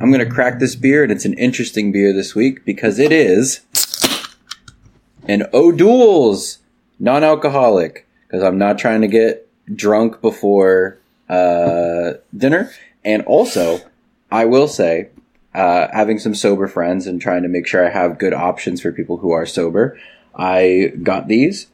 I'm going to crack this beer, and it's an interesting beer this week because it is an O'Doul's non-alcoholic. Because I'm not trying to get drunk before uh, dinner, and also I will say, uh, having some sober friends and trying to make sure I have good options for people who are sober, I got these.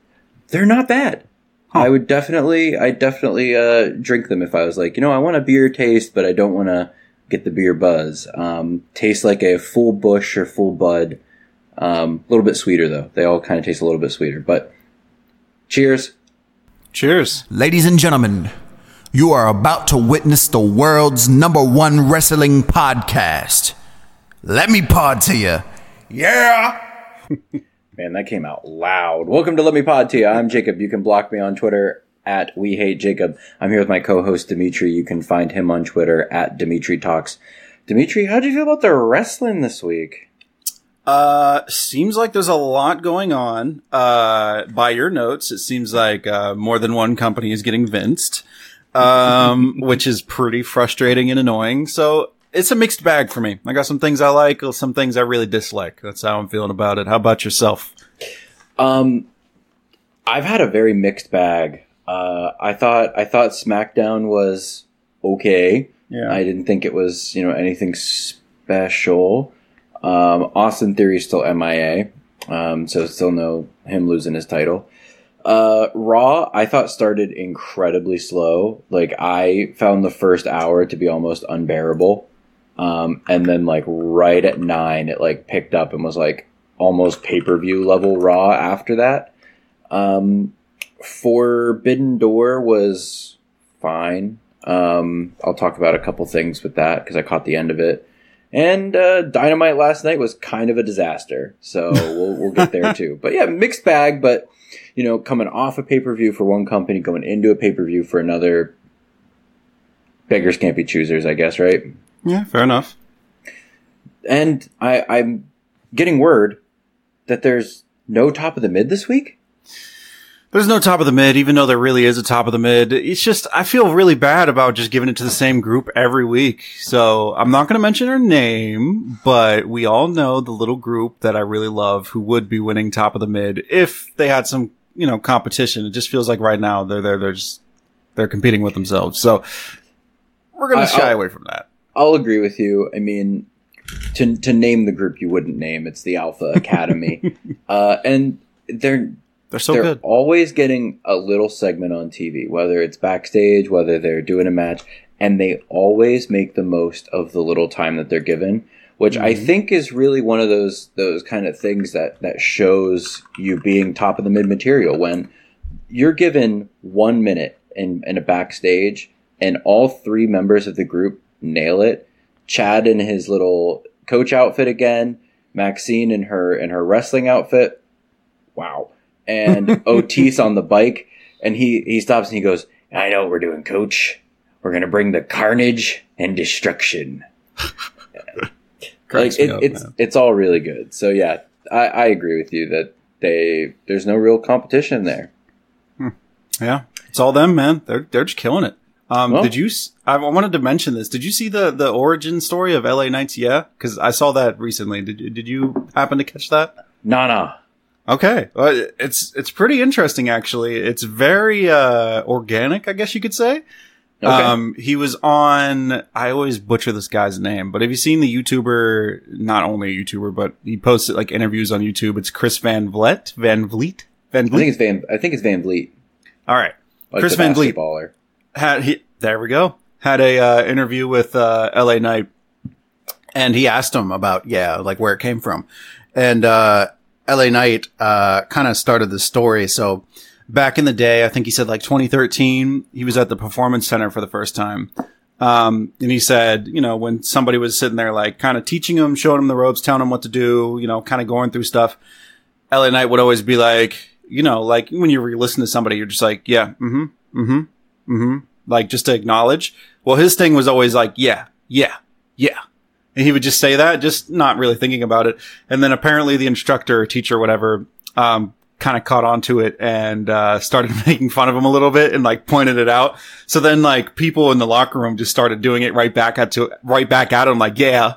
They're not bad. I would definitely, I definitely uh, drink them if I was like, you know, I want a beer taste, but I don't want to get the beer buzz. Um, tastes like a full bush or full bud. Um, a little bit sweeter though. They all kind of taste a little bit sweeter. But cheers. Cheers. Ladies and gentlemen, you are about to witness the world's number one wrestling podcast. Let me pod to you. Yeah. Man, that came out loud. Welcome to Let Me Pod to You. I'm Jacob. You can block me on Twitter at We Hate Jacob. I'm here with my co-host Demetri. You can find him on Twitter at Demetri Talks. Demetri, how do you feel about the wrestling this week? Uh, seems like there's a lot going on. Uh, by your notes, it seems like uh, more than one company is getting vinced, um, which is pretty frustrating and annoying. So it's a mixed bag for me. I got some things I like, some things I really dislike. That's how I'm feeling about it. How about yourself? Um, I've had a very mixed bag. Uh, I thought I thought SmackDown was okay. Yeah. I didn't think it was you know anything special. Um, Austin Theory is still MIA, um, so still no him losing his title. Uh, Raw, I thought started incredibly slow. Like I found the first hour to be almost unbearable, um, and then like right at nine, it like picked up and was like almost pay per view level Raw after that. Um, Forbidden Door was fine. Um, I'll talk about a couple things with that because I caught the end of it. And uh, Dynamite last night was kind of a disaster, so we'll we'll get there too. But yeah, mixed bag. But you know, coming off a pay per view for one company, going into a pay per view for another, beggars can't be choosers, I guess, right? Yeah, fair enough. And I, I'm getting word that there's no top of the mid this week. There's no top of the mid, even though there really is a top of the mid. It's just, I feel really bad about just giving it to the same group every week. So I'm not going to mention her name, but we all know the little group that I really love who would be winning top of the mid if they had some, you know, competition. It just feels like right now they're, they're, they're just, they're competing with themselves. So we're going to shy I'll- away from that. I'll agree with you. I mean, to to name the group you wouldn't name, it's the Alpha Academy, uh, and they're They're so they're good. always getting a little segment on TV, whether it's backstage, whether they're doing a match, and they always make the most of the little time that they're given, which I Mm-hmm. think is really one of those those kind of things that that shows you being top of the mid material when you're given one minute in, in a backstage and all three members of the group nail it. Chad in his little coach outfit again, Maxine in her in her wrestling outfit. Wow. And Otis on the bike and he he stops and he goes, "I know what we're doing, coach. We're going to bring the carnage and destruction." like it, up, it's man. it's all really good. So yeah, I, I agree with you that they there's no real competition there. Yeah, it's all them, man. They're they're just killing it. Um, Well- did you? I wanted to mention this. Did you see the the origin story of LA Knights? Yeah, because I saw that recently. Did you, did you happen to catch that? Nah, nah. Okay, well, it's it's pretty interesting actually. It's very uh, organic, I guess you could say. Okay. Um, he was on. I always butcher this guy's name, but have you seen the YouTuber? Not only a YouTuber, but he posted like interviews on YouTube. It's Chris Van Vliet. Van Vliet. Van Vliet. I think it's Van. I think it's Van Vliet. All right. Like Chris Van Vliet. basketballer. had he there we go had a uh, interview with uh, LA Knight and he asked him about yeah like where it came from and uh, LA Knight uh, kind of started the story so back in the day I think he said like 2013 he was at the performance center for the first time um, and he said you know when somebody was sitting there like kind of teaching him showing him the ropes telling him what to do you know kind of going through stuff LA Knight would always be like you know like when you re-listen to somebody you're just like yeah mm-hmm mm-hmm mm-hmm like just to acknowledge. Well, his thing was always like, yeah, yeah, yeah. And he would just say that, just not really thinking about it. And then apparently the instructor or teacher whatever, um, kind of caught on to it and uh, started making fun of him a little bit and like pointed it out. So then like people in the locker room just started doing it right back at to right back at him like yeah,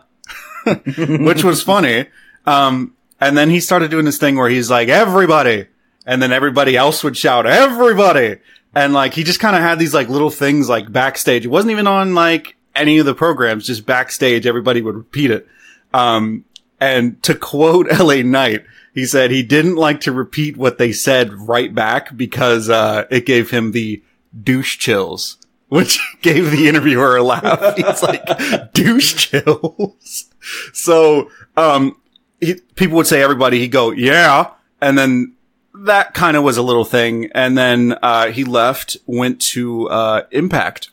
which was funny. Um, and then he started doing this thing where he's like everybody, and then everybody else would shout everybody, and like he just kind of had these like little things like backstage. It wasn't even on like any of the programs, just backstage. Everybody would repeat it. Um, and to quote LA Knight, he said he didn't like to repeat what they said right back because, uh, it gave him the douche chills, which gave the interviewer a laugh. He's like, douche chills. So, um, he, people would say everybody, he'd go, yeah. And then that kind of was a little thing. And then, uh, he left, went to, uh, Impact.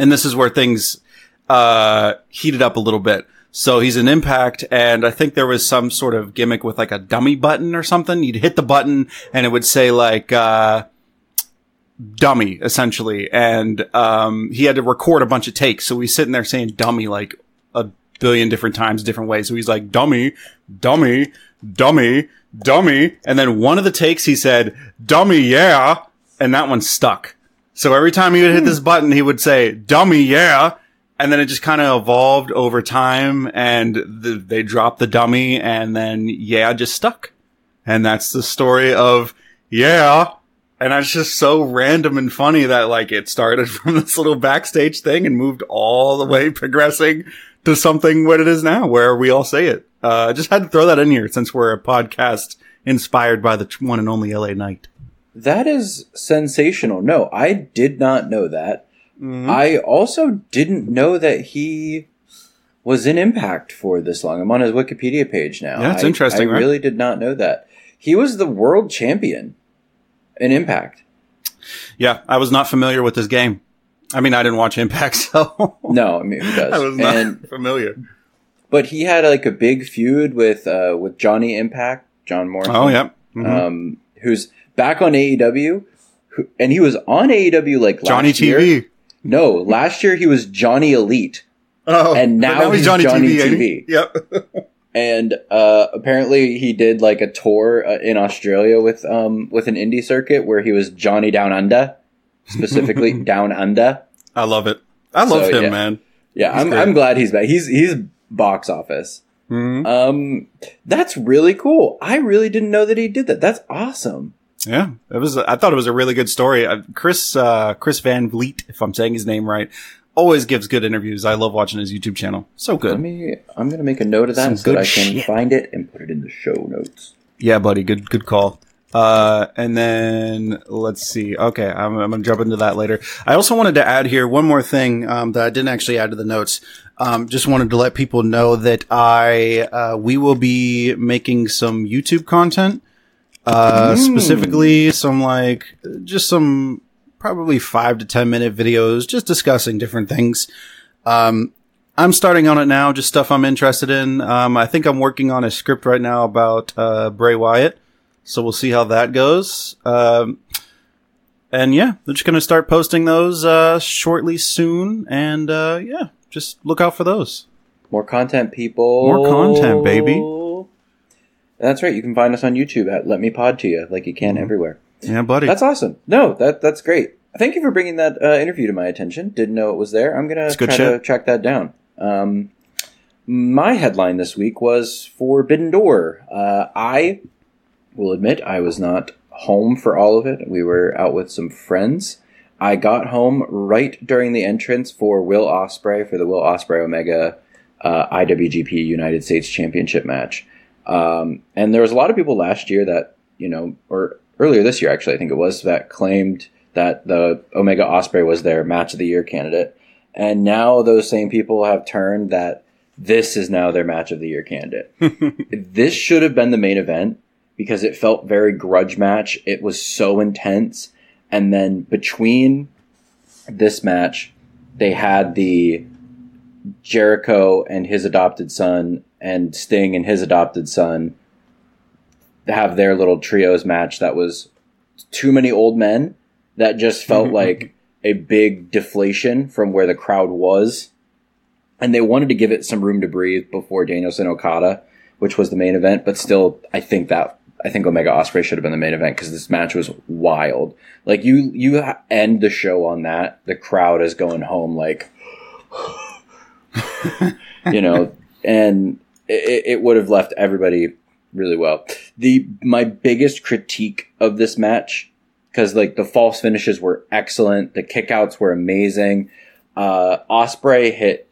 And this is where things, uh, heated up a little bit. So he's an impact and I think there was some sort of gimmick with like a dummy button or something. You'd hit the button and it would say like, uh, dummy essentially. And, um, he had to record a bunch of takes. So he's sitting there saying dummy like a billion different times, different ways. So he's like, dummy, dummy, dummy, dummy. And then one of the takes he said, dummy, yeah. And that one stuck. So every time he would hit this button, he would say, dummy, yeah. And then it just kind of evolved over time and the, they dropped the dummy and then yeah, just stuck. And that's the story of yeah. And that's just so random and funny that like it started from this little backstage thing and moved all the way progressing to something what it is now where we all say it. Uh, I just had to throw that in here since we're a podcast inspired by the one and only LA Knight. That is sensational. No, I did not know that. Mm-hmm. I also didn't know that he was in Impact for this long. I'm on his Wikipedia page now. Yeah, it's I- interesting, I right? really did not know that. He was the world champion in Impact. Yeah, I was not familiar with this game. I mean, I didn't watch Impact, so No, I mean who does? I was not And familiar. but he had like a big feud with uh, with Johnny Impact, John Morrison. Oh, yep. Mhm. Um, who's back on AEW, who, and he was on AEW like last Johnny year. TV. No, last year he was Johnny Elite. Oh, And but now he's Johnny ain't TV. he? Yep. and uh, apparently he did like a tour uh, in Australia with um with an indie circuit where he was Johnny Down Under, specifically Down Under. I love it. I love So, him, yeah. man. Yeah, He's I'm great. I'm glad he's back. He's he's box office. Mhm. Um, that's really cool. I really didn't know that he did that. That's awesome. Yeah, it was. I thought it was a really good story. Uh, Chris uh, Chris Van Vliet, if I'm saying his name right, always gives good interviews. I love watching his YouTube channel. So Let good. me. I'm gonna make a note of that Some so that I can shit. find it and put it in the show notes. Yeah, buddy. Good good call. Uh, and then let's see. Okay, I'm, I'm gonna jump into that later. I also wanted to add here one more thing um, that I didn't actually add to the notes. Um, just wanted to let people know that I uh, we will be making some YouTube content. Uh, specifically some like just some probably five to ten minute videos, just discussing different things. Um, I'm starting on it now, just stuff I'm interested in. Um, I think I'm working on a script right now about uh, Bray Wyatt, so we'll see how that goes. Um, and yeah, they're just gonna start posting those uh, shortly soon, and uh, yeah, just look out for those. More content, people. More content, baby. That's right. You can find us on YouTube at Let Me Pod to You, like you can Mm-hmm. everywhere. Yeah, buddy. That's awesome. No, that that's great. Thank you for bringing that uh, interview to my attention. Didn't know it was there. I'm gonna try to track that down. Um, my headline this week was Forbidden Door. Uh, I will admit I was not home for all of it. We were out with some friends. I got home right during the entrance for Will Ospreay for the Will Ospreay Omega uh, IWGP United States Championship match. Um, and there was a lot of people last year that you know, or earlier this year actually, I think it was that claimed that the Omega Ospreay was their match of the year candidate, and now those same people have turned that this is now their match of the year candidate. this should have been the main event because it felt very grudge match. It was so intense, and then between this match, they had the Jericho and his adopted son and Sting and his adopted son have their little trios match that was too many old men that just felt like a big deflation from where the crowd was. And they wanted to give it some room to breathe before Danielson Okada, which was the main event, but still, I think that I think Omega Ospreay should have been the main event because this match was wild. Like you, you end the show on that. The crowd is going home like, you know, and it, it would have left everybody really well. The my biggest critique of this match because like the false finishes were excellent, the kickouts were amazing. Uh, Ospreay hit,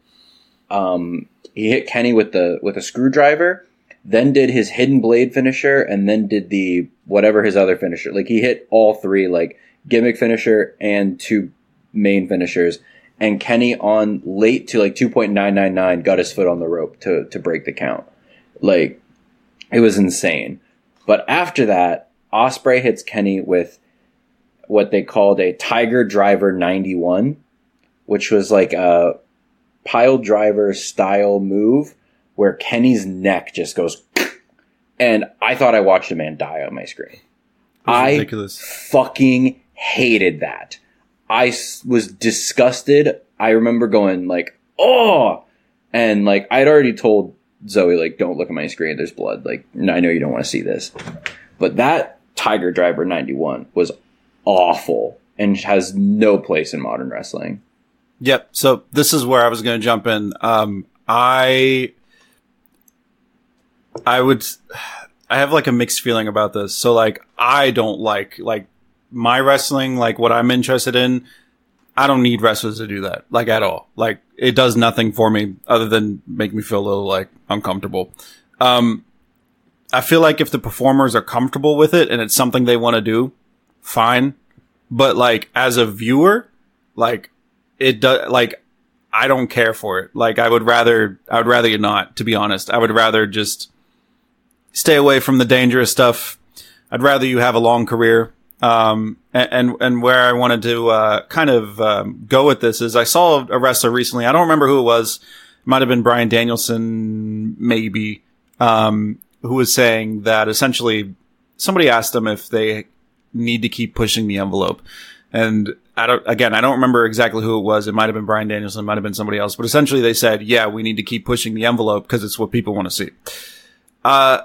um, he hit Kenny with the with a screwdriver, then did his hidden blade finisher, and then did the whatever his other finisher. Like he hit all three, like gimmick finisher and two main finishers. And Kenny on late to like two point nine nine nine got his foot on the rope to to break the count. Like it was insane. But after that, Ospreay hits Kenny with what they called a Tiger Driver 91, which was like a pile driver style move where Kenny's neck just goes and I thought I watched a man die on my screen. I ridiculous. fucking hated that. I was disgusted. I remember going like, "Oh," and like I'd already told Zoe like, "Don't look at my screen. There's blood. Like, I know you don't want to see this." But that Tiger Driver 91 was awful and has no place in modern wrestling. Yep. So this is where I was going to jump in. Um, I, I would, I have like a mixed feeling about this. So like, I don't like, like my wrestling, like what I'm interested in. I don't need wrestlers to do that, like at all. Like it does nothing for me other than make me feel a little like uncomfortable. Um, I feel like if the performers are comfortable with it and it's something they want to do, fine. But like as a viewer, like it does like I don't care for it. Like I would rather I would rather you not, to be honest. I would rather just stay away from the dangerous stuff. I'd rather you have a long career. Um, and, and, where I wanted to, uh, kind of, um, go with this is I saw a wrestler recently. I don't remember who it was. It might have been Bryan Danielson, maybe, um, who was saying that essentially somebody asked him if they need to keep pushing the envelope. And I don't, again, I don't remember exactly who it was. It might have been Bryan Danielson, might have been somebody else, but essentially they said, yeah, we need to keep pushing the envelope because it's what people want to see. Uh,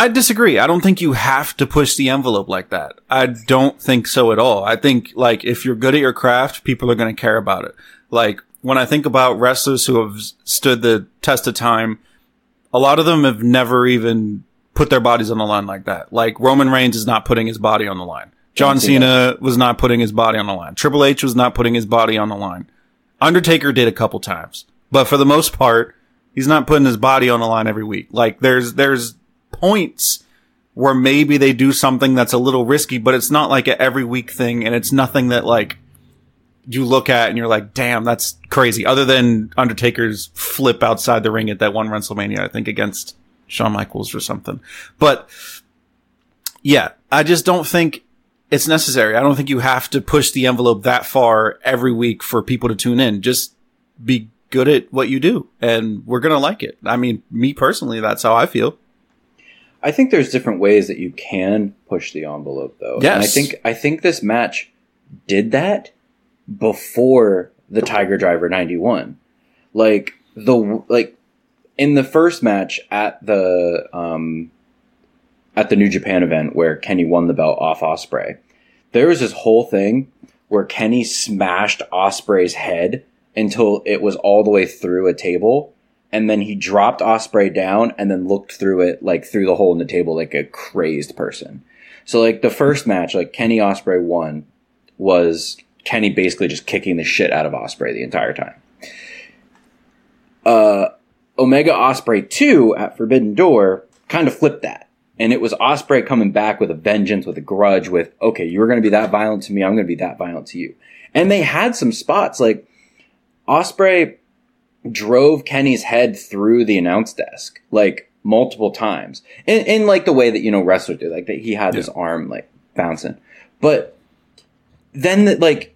I disagree. I don't think you have to push the envelope like that. I don't think so at all. I think like if you're good at your craft, people are going to care about it. Like when I think about wrestlers who have stood the test of time, a lot of them have never even put their bodies on the line like that. Like Roman Reigns is not putting his body on the line. John. Cena was not putting his body on the line. Triple H was not putting his body on the line. Undertaker did a couple times, but for the most part, he's not putting his body on the line every week. Like there's, there's points where maybe they do something that's a little risky, but it's not like a every week thing. And it's nothing that like you look at and you're like, damn, that's crazy. Other than Undertaker's flip outside the ring at that one WrestleMania, I think against Shawn Michaels or something. But yeah, I just don't think it's necessary. I don't think you have to push the envelope that far every week for people to tune in. Just be good at what you do and we're going to like it. I mean, me personally, that's how I feel. I think there's different ways that you can push the envelope though. And I think I think this match did that before the Tiger Driver 91. Like the like in the first match at the um at the New Japan event where Kenny won the belt off Ospreay. There was this whole thing where Kenny smashed Ospreay's head until it was all the way through a table and then he dropped Ospreay down and then looked through it like through the hole in the table like a crazed person. So like the first match, like Kenny Ospreay won was Kenny basically just kicking the shit out of Ospreay the entire time. Uh Omega Ospreay 2 at Forbidden Door kind of flipped that. And it was Ospreay coming back with a vengeance, with a grudge, with, okay, you were going to be that violent to me, I'm going to be that violent to you. And they had some spots like Ospreay drove Kenny's head through the announce desk like multiple times. In, in like the way that you know wrestlers do like that he had his arm like bouncing. But then the, like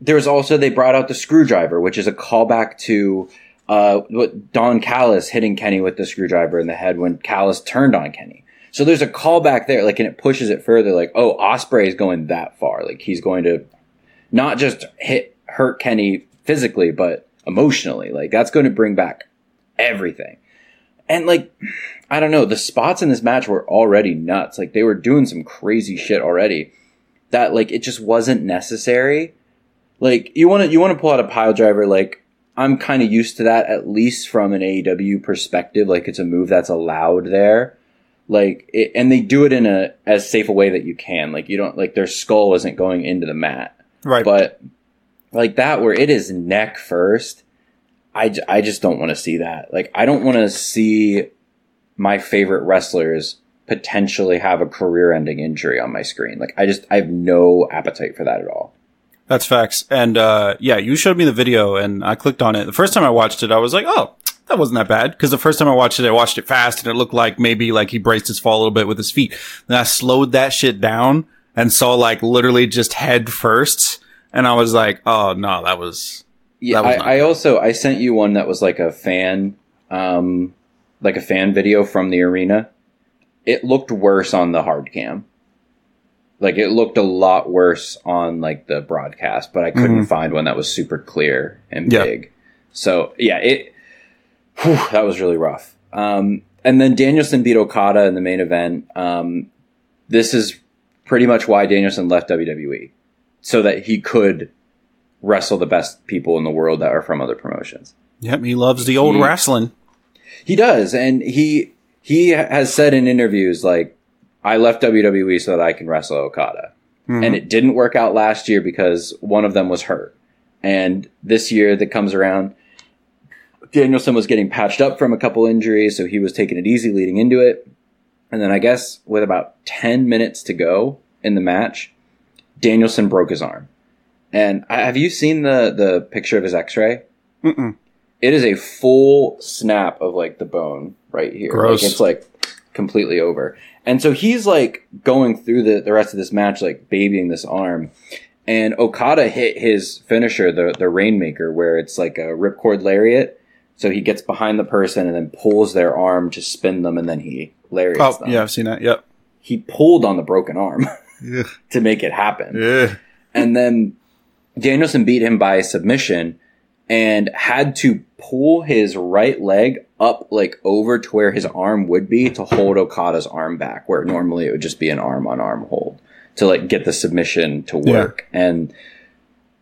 there's also they brought out the screwdriver which is a callback to uh what Don Callis hitting Kenny with the screwdriver in the head when Callis turned on Kenny. So there's a callback there like and it pushes it further like oh Ospreay is going that far. Like he's going to not just hit hurt Kenny physically, but emotionally. Like that's going to bring back everything. and like I don't know, the spots in this match were already nuts. Like they were doing some crazy shit already. That like it just wasn't necessary. Like you want to you want to pull out a pile driver. Like I'm kind of used to that at least from an AEW perspective. Like it's a move that's allowed there. Like it, and they do it in a as safe a way that you can. Like you don't like their skull isn't going into the mat. Right. But like that where it is neck first, I, I just don't want to see that. Like I don't want to see my favorite wrestlers potentially have a career ending injury on my screen. Like I just I have no appetite for that at all. That's facts. And uh, yeah, you showed me the video, and I clicked on it. The first time I watched it, I was like, "Oh, that wasn't that bad." Because the first time I watched it, I watched it fast, and it looked like maybe like he braced his fall a little bit with his feet. Then I slowed that shit down and saw like literally just head first, and I was like, "Oh no, that was Yeah, That was I, I also I sent you one that was like a fan, um, like a fan video from the arena. It looked worse on the hard cam. Like it looked a lot worse on like the broadcast, but I couldn't find one that was super clear and Yeah. big. So yeah, it whew, that was really rough. Um, and then Danielson beat Okada in the main event. Um, this is pretty much why Danielson left WWE, so that he could wrestle the best people in the world that are from other promotions. yep." He loves the old He- wrestling. He does, and he he has said in interviews like, "I left WWE so that I can wrestle Okada," mm-hmm. and it didn't work out last year because one of them was hurt, and this year that comes around, Danielson was getting patched up from a couple injuries, so he was taking it easy leading into it, and then I guess with about ten minutes to go in the match, Danielson broke his arm. And I- have you seen the the picture of his X-ray? Mm-mm. It is a full snap of like the bone right here. Gross. Like, it's like completely over. And so he's like going through the, the rest of this match, like babying this arm. And Okada hit his finisher, the, the Rainmaker, where it's like a ripcord lariat. So he gets behind the person and then pulls their arm to spin them and then he lariats Oh, them. yeah, I've seen that. Yep. He pulled on the broken arm Ugh. to make it happen. Ugh. And then Danielson beat him by submission and had to pull his right leg up like over to where his arm would be to hold Okada's arm back, where normally it would just be an arm on arm hold to like get the submission to work. And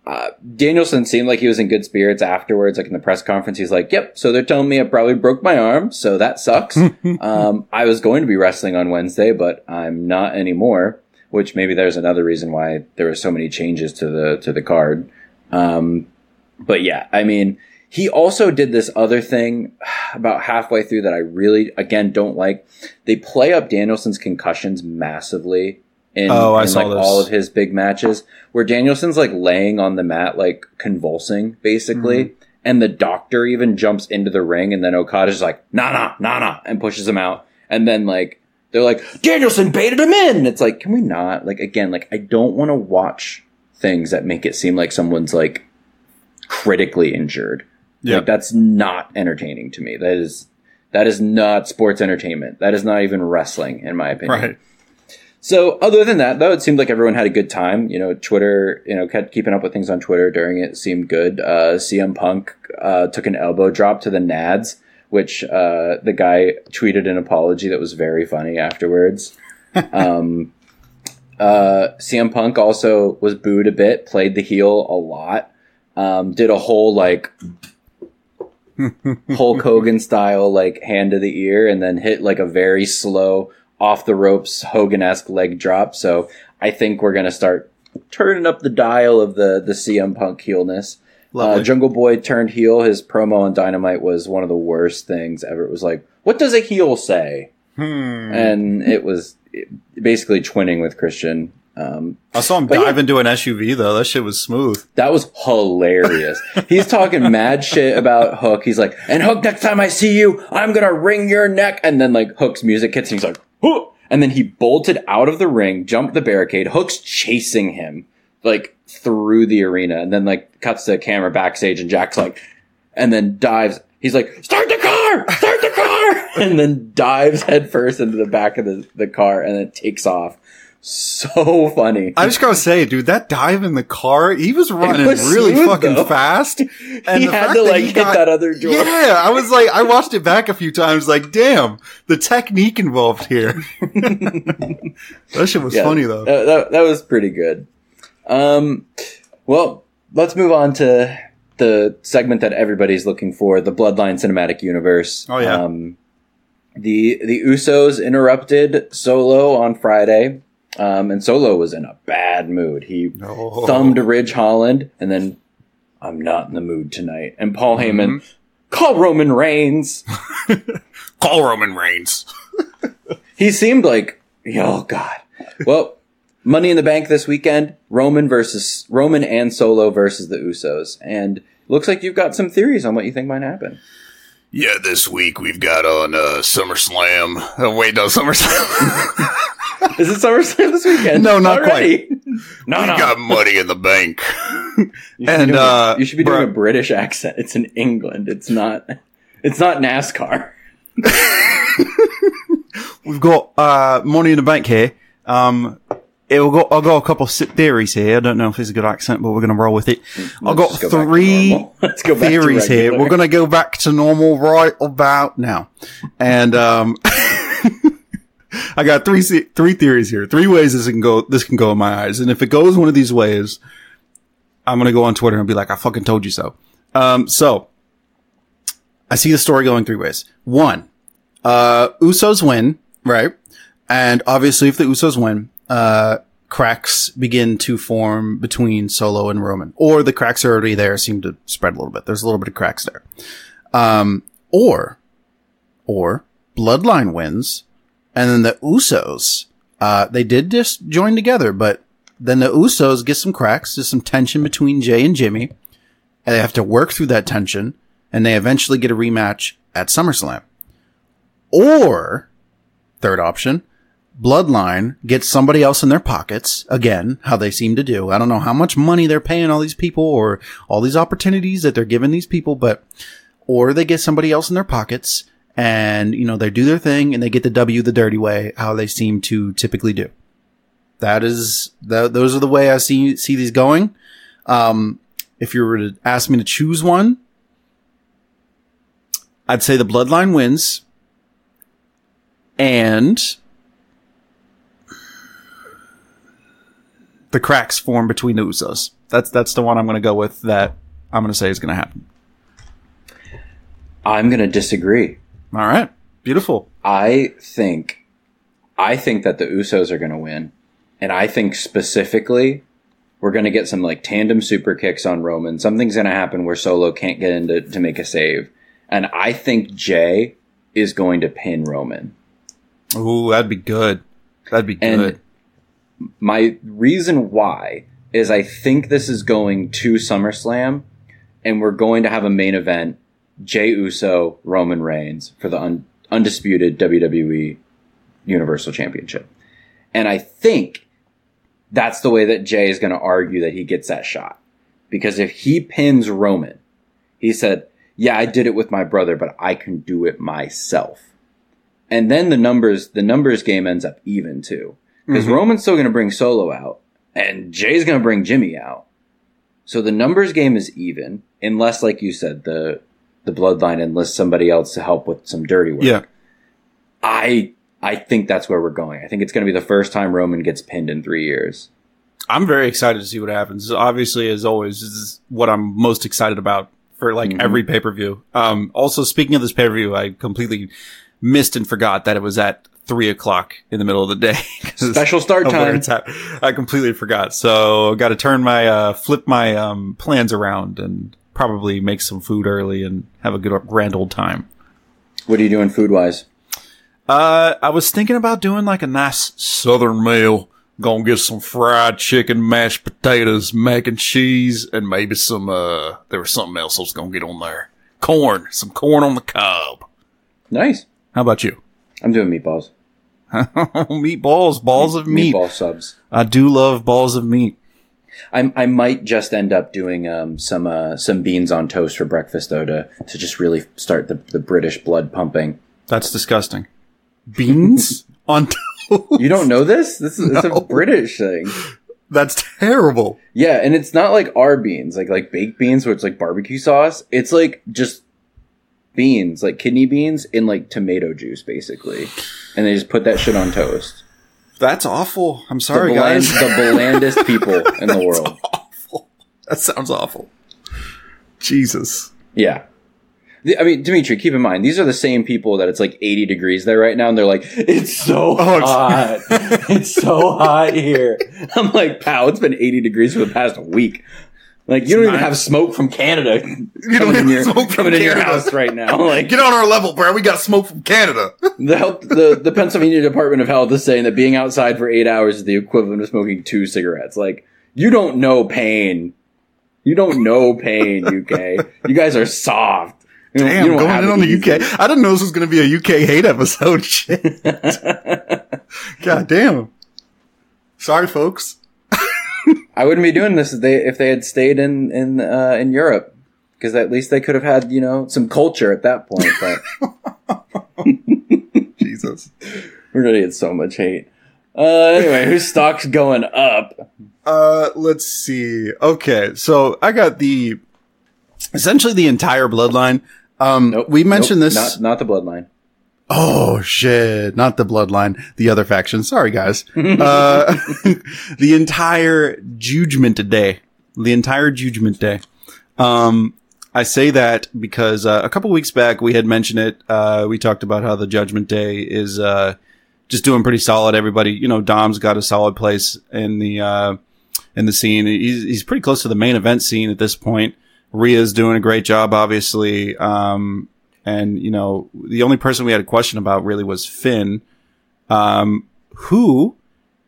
uh, Danielson seemed like he was in good spirits afterwards. Like in the press conference, he's like, "Yep." So they're telling me I probably broke my arm, so that sucks. um, I was going to be wrestling on Wednesday, but I'm not anymore. Which maybe there's another reason why there were so many changes to the to the card. Um, but yeah, I mean, he also did this other thing about halfway through that I really, again, don't like. They play up Danielson's concussions massively in, Oh, I in saw like this. all of his big matches, where Danielson's like laying on the mat, like convulsing, basically. Mm-hmm. And the doctor even jumps into the ring, and then Okada's like, nah, nah, nah, nah, and pushes him out. And then like, they're like, Danielson baited him in. It's like, can we not? Like, again, like, I don't want to watch things that make it seem like someone's like critically injured. Yeah. Like that's not entertaining to me. That is that is not sports entertainment. That is not even wrestling, in my opinion. Right. So other than that, though, it seemed like everyone had a good time. You know, Twitter, you know, kept keeping up with things on Twitter during it seemed good. Uh, CM Punk uh, took an elbow drop to the Nads, which uh, the guy tweeted an apology that was very funny afterwards. um, uh, CM Punk also was booed a bit, played the heel a lot, um, did a whole like Hulk Hogan style like hand to the ear, and then hit like a very slow off the ropes Hogan esque leg drop. So I think we're gonna start turning up the dial of the the CM Punk heelness. Uh, Jungle Boy turned heel. His promo on Dynamite was one of the worst things ever. It was like, what does a heel say? Hmm. And it was basically twinning with Christian. Um, I saw him dive yeah. into an SUV though. That shit was smooth. that was hilarious. He's talking mad shit about Hook. He's like, and Hook, next time I see you, I'm gonna wring your neck. And then like Hook's music hits and he's like, Hook! And then he bolted out of the ring, jumped the barricade. Hook's chasing him like through the arena and then like cuts the camera backstage and Jack's like, and then dives. He's like, start the car, start the car, and then dives headfirst into the back of the, the car and then takes off. so funny. I just gotta say, dude, that dive in the car, he was running was really smooth, fucking though. fast. And he the had fact to that like hit got- that other door. Yeah, I was like, I watched it back a few times, like, damn, the technique involved here. that shit was Yeah, funny though. That, that, that was pretty good. Um, well, let's move on to the segment that everybody's looking for: the Bloodline cinematic universe. Oh, yeah. Um, the the Usos interrupted Solo on Friday, um, and Solo was in a bad mood. He Oh. thumbed Ridge Holland, and then I'm not in the mood tonight. And Paul Mm-hmm. Heyman, call Roman Reigns. Call Roman Reigns. He seemed like, oh god. Well, Money in the Bank this weekend: Roman versus Roman and Solo versus the Usos, and looks like you've got some theories on what you think might happen. Yeah, this week we've got on uh, SummerSlam. Oh, wait, no, SummerSlam. Is it SummerSlam this weekend? No, not Already? no, we no. got money in the bank. You be and, a- uh, you should be doing bruh. a British accent. It's in England. It's not. It's not NASCAR. We've got uh, money in the bank here. Um, it will go. I'll go a couple of theories here. I don't know if it's a good accent, but we're going to roll with it. I've got go three. Let's go theories here. We're going to go back to normal right about now, and um, I got three three theories here. Three ways this can go. This can go in my eyes, and if it goes one of these ways, I'm going to go on Twitter and be like, "I fucking told you so." Um, so I see the story going three ways. One, uh, Usos win, right? And obviously, if the Usos win, uh, cracks begin to form between Solo and Roman, or the cracks are already there, seem to spread a little bit. There's a little bit of cracks there. Um, or, or Bloodline wins, and then the Usos, uh, they did just join together, but then the Usos get some cracks, there's some tension between Jay and Jimmy, and they have to work through that tension, and they eventually get a rematch at SummerSlam. Or, third option, Bloodline gets somebody else in their pockets, again, how they seem to do. I don't know how much money they're paying all these people or all these opportunities that they're giving these people, but, or they get somebody else in their pockets and, you know, they do their thing and they get the W the dirty way, how they seem to typically do. That is, th- those are the way I see, see these going. Um, if you were to ask me to choose one, I'd say the bloodline wins. And the cracks form between the Usos. That's that's the one I'm going to go with. That I'm going to say is going to happen. I'm going to disagree. All right, beautiful. I think, I think that the Usos are going to win, and I think specifically, we're going to get some like tandem super kicks on Roman. Something's going to happen where Solo can't get into to make a save, and I think Jay is going to pin Roman. Ooh, that'd be good. That'd be And good. My reason why is I think this is going to SummerSlam, and we're going to have a main event: Jay Uso, Roman Reigns for the un- undisputed WWE Universal Championship. And I think that's the way that Jay is going to argue that he gets that shot, because if he pins Roman, he said, "Yeah, I did it with my brother, but I can do it myself." And then the numbers, the numbers game ends up even too because Roman's still going to bring Solo out, and Jay's going to bring Jimmy out. So the numbers game is even, unless, like you said, the the bloodline enlists somebody else to help with some dirty work. Yeah, I I think that's where we're going. I think it's going to be the first time Roman gets pinned in three years. I'm very excited to see what happens. Obviously, as always, this is what I'm most excited about for like every pay per view. Um, also, speaking of this pay per view, I completely missed and forgot that it was at three o'clock in the middle of the day. Special start time. I completely forgot. So got to turn my, uh, flip my, um, plans around and probably make some food early and have a good grand old time. What are you doing food wise? Uh, I was thinking about doing like a nice southern meal. Gonna get some fried chicken, mashed potatoes, mac and cheese, and maybe some, uh, there was something else I was gonna get on there. Corn. Some corn on the cob. Nice. How about you? I'm doing meatballs. Meatballs, balls of meat. Meatball subs. I do love balls of meat. I, I might just end up doing um, some uh, some beans on toast for breakfast though to to just really start the, the British blood pumping. That's disgusting. Beans on toast. You don't know this? This is No. a British thing. That's terrible. Yeah, and it's not like our beans, like like baked beans where it's like barbecue sauce. It's like just beans, like kidney beans in like tomato juice, basically. And they just put that shit on toast. That's awful. I'm sorry, the, bland- guys. the blandest people in the world. awful. That sounds awful. Jesus. Yeah. I mean, Demetri, keep in mind, these are the same people that it's like 80 degrees there right now, and they're like, it's so Oh, hot. it's so hot here. I'm like, "Pow, it's been 80 degrees for the past week. Like, you don't even not- have smoke from Canada don't coming have your, smoke from in your house right now. Like, Get on our level, bro. We got smoke from Canada. the health, the, the Pennsylvania Department of Health is saying that being outside for eight hours is the equivalent of smoking two cigarettes. Like, you don't know pain. You don't know pain, UK. You guys are soft. You don't- Damn, you going in it on the easy. UK. I didn't know this was going to be a UK hate episode. Shit. God damn. Sorry, folks. I wouldn't be doing this if they if they had stayed in in uh, in Europe because at least they could have had you know some culture at that point. But Jesus. we're gonna get so much hate. Uh, anyway, whose stock's going up? Uh, let's see. Okay, so I got the essentially the entire bloodline. Um, Nope, we mentioned nope, this. Not not the bloodline. Oh shit! Not the bloodline, the other faction. Sorry, guys. uh, the entire Judgment Day, the entire Judgment Day. Um, I say that because uh, a couple weeks back we had mentioned it. Uh, we talked about how the Judgment Day is uh, just doing pretty solid. Everybody, you know, Dom's got a solid place in the uh, in the scene. He's he's pretty close to the main event scene at this point. Rhea's doing a great job, obviously. Um, and you know, the only person we had a question about really was Finn, um, who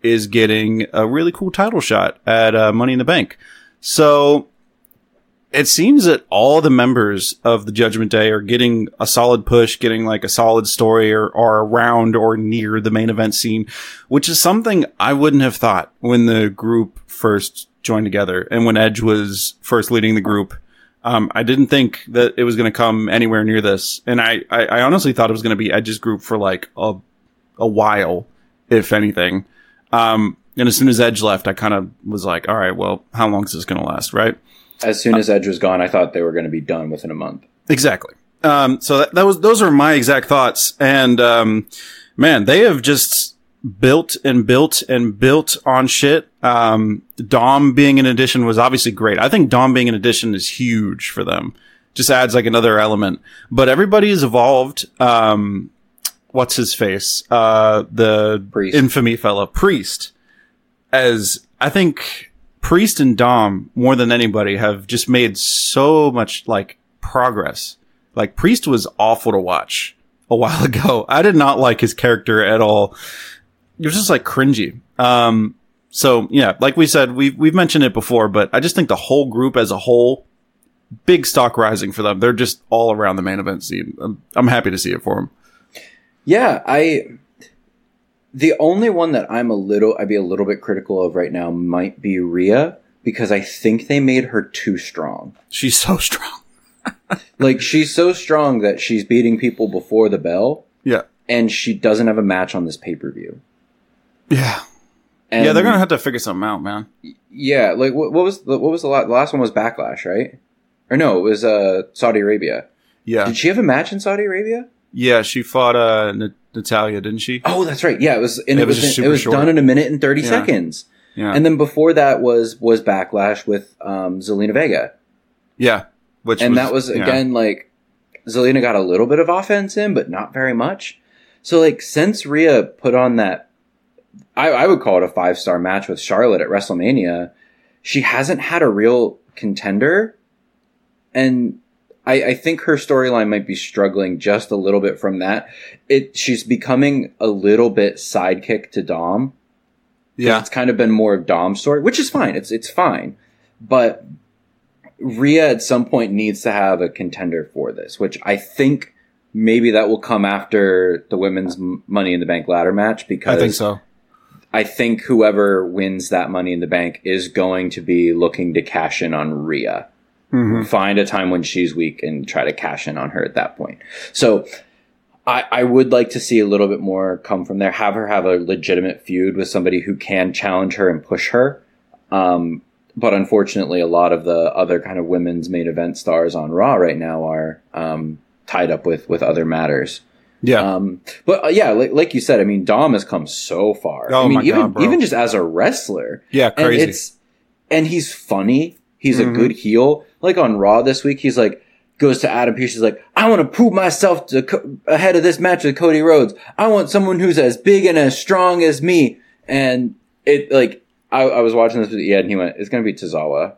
is getting a really cool title shot at uh, Money in the Bank. So it seems that all the members of the Judgment Day are getting a solid push, getting like a solid story or, or around or near the main event scene, which is something I wouldn't have thought when the group first joined together and when Edge was first leading the group. Um, I didn't think that it was going to come anywhere near this. And I, I, I honestly thought it was going to be Edge's group for like a, a while, if anything. Um, and as soon as Edge left, I kind of was like, all right, well, how long is this going to last? Right. As soon as Edge was gone, I thought they were going to be done within a month. Exactly. Um, so that, that was, those are my exact thoughts. And, um, man, they have just built and built and built on shit. Um, Dom being an addition was obviously great. I think Dom being an addition is huge for them. Just adds like another element, but everybody everybody's evolved. Um, what's his face? Uh, the Priest. infamy fella, Priest, as I think Priest and Dom more than anybody have just made so much like progress. Like Priest was awful to watch a while ago. I did not like his character at all. It was just like cringy. Um, so yeah, like we said, we've, we've mentioned it before, but I just think the whole group as a whole, big stock rising for them. They're just all around the main event scene. I'm, I'm happy to see it for them. Yeah, I. The only one that I'm a little, I'd be a little bit critical of right now might be Rhea because I think they made her too strong. She's so strong. Like she's so strong that she's beating people before the bell, Yeah. and she doesn't have a match on this pay per view. Yeah. And yeah, they're gonna have to figure something out, man. Yeah, like what, what was the what was the, la- the last one was Backlash, right? Or no, it was uh Saudi Arabia. Yeah. Did she have a match in Saudi Arabia? Yeah, she fought uh N- Natalya, didn't she? Oh, that's right. Yeah, it was, and It it, was was, in- it was short. done in a minute and thirty Yeah. seconds. Yeah. And then before that was was Backlash with um, Zelina Vega, yeah. Which and that was yeah. again like Zelina got a little bit of offense in, but not very much. So like since Rhea put on that, I, I would call it a five star match with Charlotte at WrestleMania. She hasn't had a real contender, and I, I think her storyline might be struggling just a little bit from that. It she's becoming a little bit sidekick to Dom. Yeah. It's kind of been more of Dom's story, which is fine. It's it's fine, but Rhea at some point needs to have a contender for this, which I think maybe that will come after the women's Money in the Bank ladder match because I think so. I think whoever wins that Money in the Bank is going to be looking to cash in on Rhea. Mhm. Find a time when she's weak and try to cash in on her at that point. So I, I would like to see a little bit more come from there. Have her have a legitimate feud with somebody who can challenge her and push her. Um, but unfortunately, a lot of the other kind of women's main event stars on Raw right now are um, tied up with with other matters. Yeah. Um, but uh, yeah, like, like you said, I mean, Dom has come so far. Oh I mean, my even God, bro. even just as a wrestler, yeah. and Crazy. it's and he's funny. He's Mhm. a good heel. Like on Raw this week, he's like goes to Adam Pearce. He's like, I want to prove myself to Co- ahead of this match with Cody Rhodes. I want someone who's as big and as strong as me. And it like I, I was watching this with Ed, and he went, "It's gonna be Tozawa."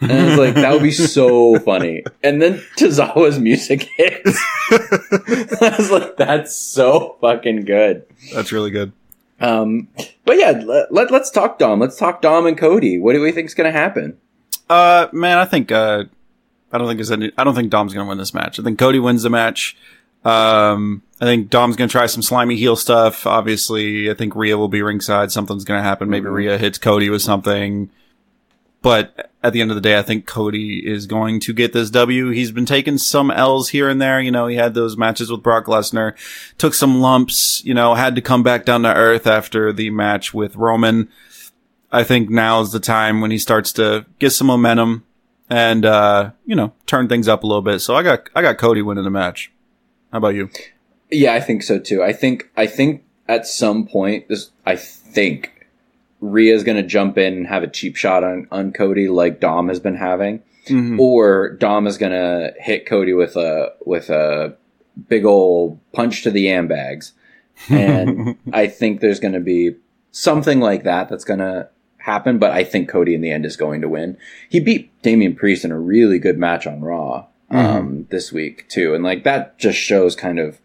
And I was like, that would be so funny. And then Tozawa's music hits. I was like, that's so fucking good. That's really good. Um, but yeah, let, let, us talk Dom. Let's talk Dom and Cody. What do we think's going to happen? Uh, man, I think uh, I don't think there's any. I don't think Dom's gonna win this match. I think Cody wins the match. Um, I think Dom's gonna try some slimy heel stuff. Obviously, I think Rhea will be ringside. Something's gonna happen. Maybe Mhm. Rhea hits Cody with something. But at the end of the day, I think Cody is going to get this W. He's been taking some L's here and there. You know, he had those matches with Brock Lesnar, took some lumps, you know, had to come back down to earth after the match with Roman. I think now is the time when he starts to get some momentum and, uh, you know, turn things up a little bit. So I got, I got Cody winning the match. How about you? Yeah, I think so too. I think I think at some point this I think Rhea's going to jump in and have a cheap shot on on Cody like Dom has been having, Mhm. or Dom is going to hit Cody with a with a big old punch to the yam bags, and I think there's going to be something like that that's going to happen. But I think Cody in the end is going to win. He beat Damian Priest in a really good match on Raw um, this week too, and like that just shows kind of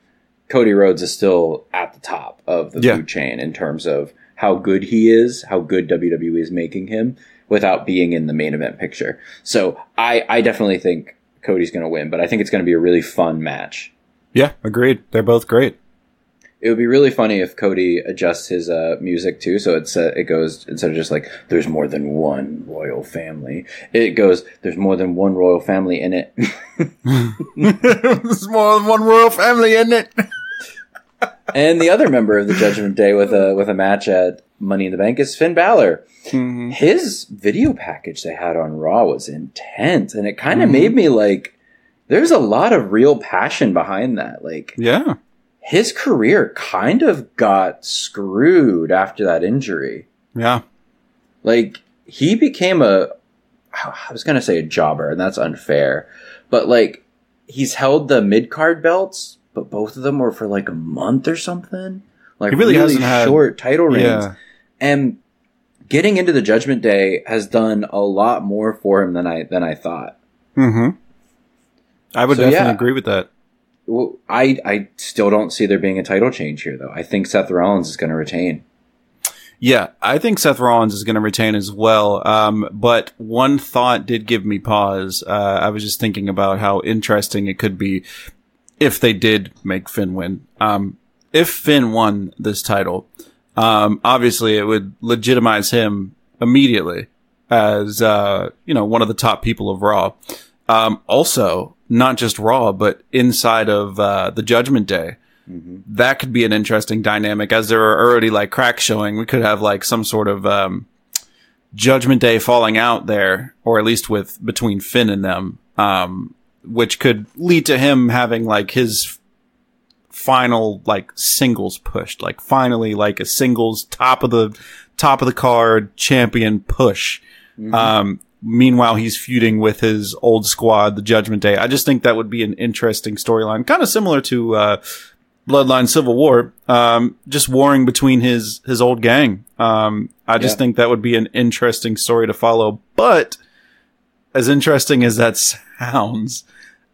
Cody Rhodes is still at the top of the Yeah. food chain in terms of how good he is, how good WWE is making him without being in the main event picture. So I, I definitely think Cody's going to win, but I think it's going to be a really fun match. yeah, agreed. They're both great. It would be really funny if Cody adjusts his uh, music too, so it's uh, it goes instead of just like "There's more than one royal family," it goes "There's more than one royal family in it." There's more than one royal family in it. and the other member of the Judgment Day with a with a match at Money in the Bank is Finn Balor. Mhm. His video package they had on Raw was intense, and it kind of Mhm. made me like. There's a lot of real passion behind that. Like Yeah. his career kind of got screwed after that injury. Yeah. Like he became a I was gonna say a jobber, and that's unfair. But like he's held the mid card belts, but both of them were for like a month or something. Like He really hasn't had- short title reigns. Yeah. And getting into the Judgment Day has done a lot more for him than I than I thought. Mm-hmm. I would So, definitely yeah. agree with that. Well, I I still don't see there being a title change here though. I think Seth Rollins is going to retain. Yeah, I think Seth Rollins is going to retain as well. Um, but one thought did give me pause. Uh, I was just thinking about how interesting it could be if they did make Finn win. Um, if Finn won this title, um, obviously it would legitimize him immediately as, uh, you know, one of the top people of Raw. Um, also, not just Raw, but inside of, uh, the Judgment Day that could be an interesting dynamic as there are already like cracks showing. We could have like some sort of, um, judgment day falling out there, or at least with between Finn and them, um, which could lead to him having like his final like singles pushed, like finally like a singles top of the top of the card champion push. Um, meanwhile, he's feuding with his old squad, the Judgment Day. I just think that would be an interesting storyline, kind of similar to, uh, Bloodline Civil War, um, just warring between his his old gang. Um, I just Yeah. think that would be an interesting story to follow. But as interesting as that sounds,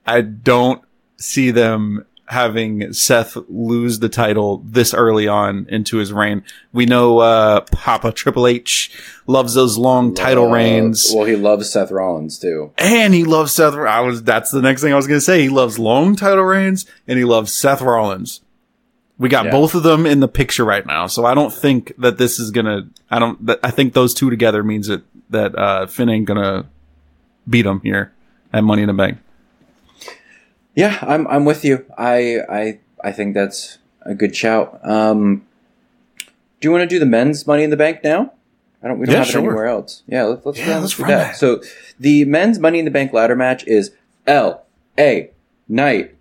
I don't see them having Seth lose the title this early on into his reign. We know uh, Papa Triple H loves those long title Uh, reigns. Well, he loves Seth Rollins too. And he loves Seth. I was. That's the next thing I was going to say. He loves long title reigns, and he loves Seth Rollins. We got Yeah. both of them in the picture right now, so I don't think that this is gonna. I don't. I think those two together means that that uh, Finn ain't gonna beat him here at Money in the Bank. Yeah, I'm I'm with you. I I I think that's a good shout. Um, do you want to do the men's Money in the Bank now? I don't. We don't Yeah, have sure. it anywhere else. Yeah, let's let's, Yeah, run let's through run that. that. So the men's Money in the Bank ladder match is L A Knight.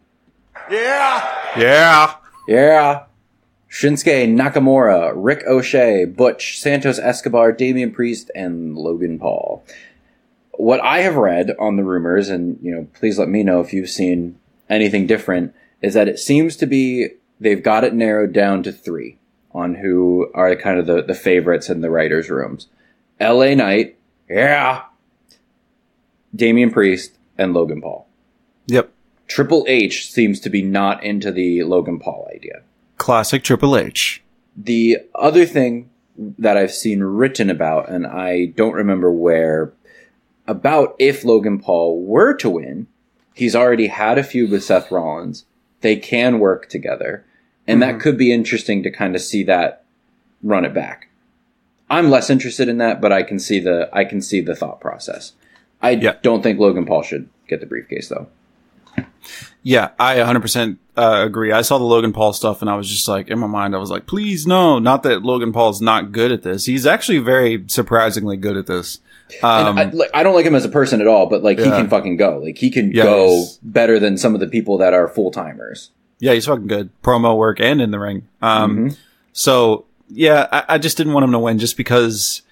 Yeah. Yeah. Yeah. Shinsuke Nakamura, Ricochet, Butch, Santos Escobar, Damian Priest, and Logan Paul. What I have read on the rumors, and you know, please let me know if you've seen anything different, is that it seems to be they've got it narrowed down to three on who are kind of the, the favorites in the writers' rooms. LA Knight, yeah. Damian Priest, and Logan Paul. Yep. Triple H seems to be not into the Logan Paul idea. Classic Triple H. The other thing that I've seen written about, and I don't remember where, about if Logan Paul were to win, he's already had a feud with Seth Rollins. They can work together. And that could be interesting to kind of see that run it back. I'm less interested in that, but I can see the I can see the thought process. I Yeah. don't think Logan Paul should get the briefcase though. Yeah, I 100% uh, agree. I saw the Logan Paul stuff and I was just like, in my mind, I was like, please no. Not that Logan Paul's not good at this. He's actually very surprisingly good at this. Um, I, like, I don't like him as a person at all, but like he can fucking go. Like he can Yeah, go better than some of the people that are full timers. yeah, he's fucking good. Promo work and in the ring. Um, Mm-hmm. so yeah, I, I just didn't want him to win just because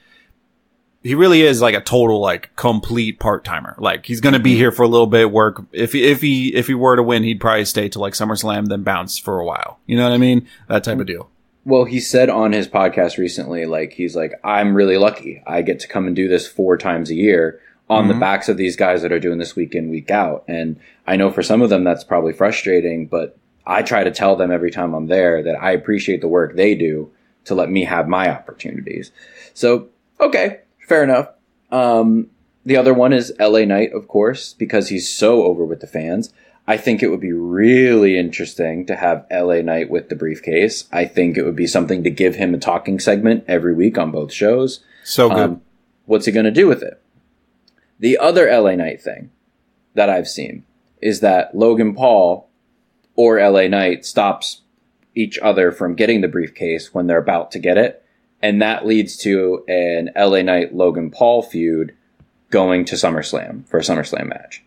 he really is like a total, like complete part timer. Like he's going to Mm-hmm. be here for a little bit, work. If he, if he, if he were to win, he'd probably stay to like SummerSlam, then bounce for a while. You know what I mean? That type of deal. Well, he said on his podcast recently, like he's like, I'm really lucky. I get to come and do this four times a year on the backs of these guys that are doing this week in, week out. And I know for some of them that's probably frustrating, but I try to tell them every time I'm there that I appreciate the work they do to let me have my opportunities. So, okay, fair enough. Um, the other one is LA Knight, of course, because he's so over with the fans. I think it would be really interesting to have LA Knight with the briefcase. I think it would be something to give him a talking segment every week on both shows. So good. Um, what's he going to do with it? The other LA Knight thing that I've seen is that Logan Paul or LA Knight stops each other from getting the briefcase when they're about to get it. And that leads to an LA Knight Logan Paul feud going to SummerSlam for a SummerSlam match.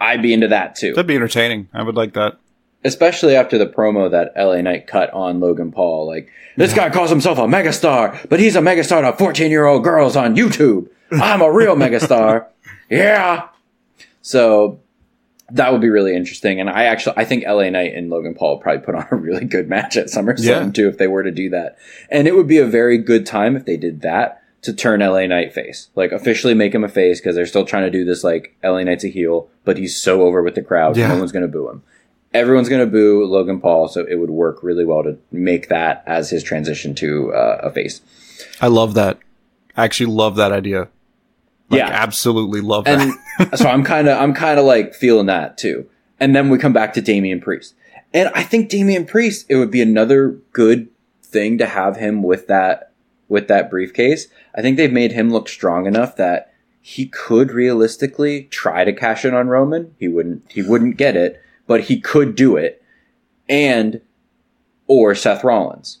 I'd be into that too That'd be entertaining. I would like that. especially after the promo that LA Knight cut on Logan Paul. Like, this guy calls himself a megastar, but he's a megastar to 14 year old girls on YouTube. I'm a real megastar. Yeah. So that would be really interesting. And I actually, I think LA Knight and Logan Paul probably put on a really good match at SummerSlam Yeah. too, if they were to do that. And it would be a very good time if they did that to turn LA Knight face, like officially make him a face because they're still trying to do this like LA Knight's a heel, but he's so over with the crowd, Yeah. no one's going to boo him everyone's going to boo Logan Paul, so it would work really well to make that as his transition to uh, a face. I love that. I actually love that idea. Like, Yeah. absolutely love that. And so I'm kind of I'm kind of like feeling that too. And then we come back to Damian Priest, and I think Damian Priest it would be another good thing to have him with that with that briefcase. I think they've made him look strong enough that he could realistically try to cash in on Roman. He wouldn't he wouldn't get it, but he could do it. And or Seth Rollins.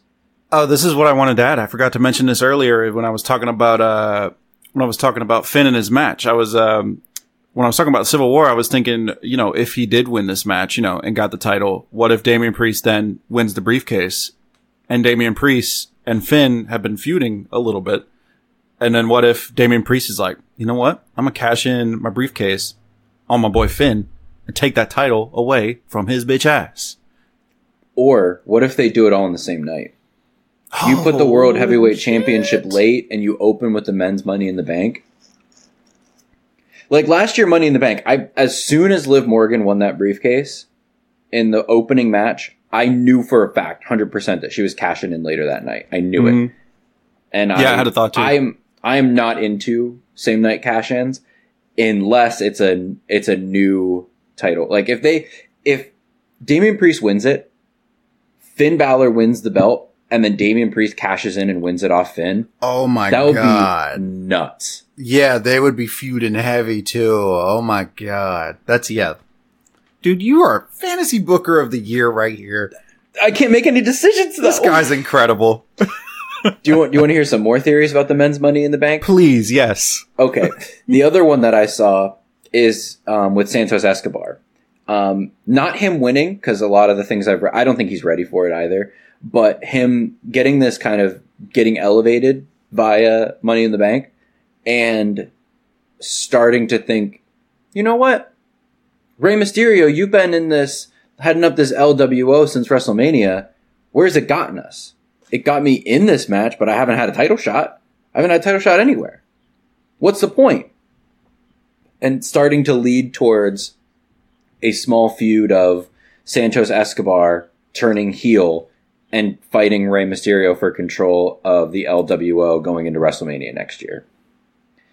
Oh, this is what I wanted to add. I forgot to mention this earlier when I was talking about uh when I was talking about Finn and his match. I was um when I was talking about Civil War, I was thinking, you know, if he did win this match, you know, and got the title, what if Damian Priest then wins the briefcase? And Damian Priest and Finn have been feuding a little bit. And then what if Damian Priest is like, you know what? I'm gonna cash in my briefcase on my boy Finn and take that title away from his bitch ass. Or what if they do it all in the same night? You put the World Oh, Heavyweight Championship late and you open with the men's Money in the Bank. Like last year, Money in the Bank, I as soon as Liv Morgan won that briefcase in the opening match, I knew for a fact, hundred percent, that she was cashing in later that night. I knew it, Mhm. and Yeah, I had a thought too. I'm I'm not into same night cash ins unless it's a it's a new title. Like if they if Damian Priest wins it, Finn Balor wins the belt, and then Damian Priest cashes in and wins it off Finn. Oh my That would god. be nuts. Yeah, they would be feuding heavy too. Oh my god. That's yeah. Dude, you are fantasy booker of the year right here. I can't make any decisions. Though. This guy's incredible. Do you want? Do you want to hear some more theories about the men's Money in the Bank? Please, yes. Okay. the other one that I saw is um, with Santos Escobar. Um, not him winning because a lot of the things I've read, I don't think he's ready for it either. But him getting this kind of getting elevated via Money in the Bank and starting to think, you know what, Rey Mysterio, you've been in this heading up this LWO since WrestleMania. Where's it gotten us? It got me in this match, but I haven't had a title shot. I haven't had a title shot anywhere. What's the point? And starting to lead towards a small feud of Santos Escobar turning heel and fighting Rey Mysterio for control of the LWO going into WrestleMania next year.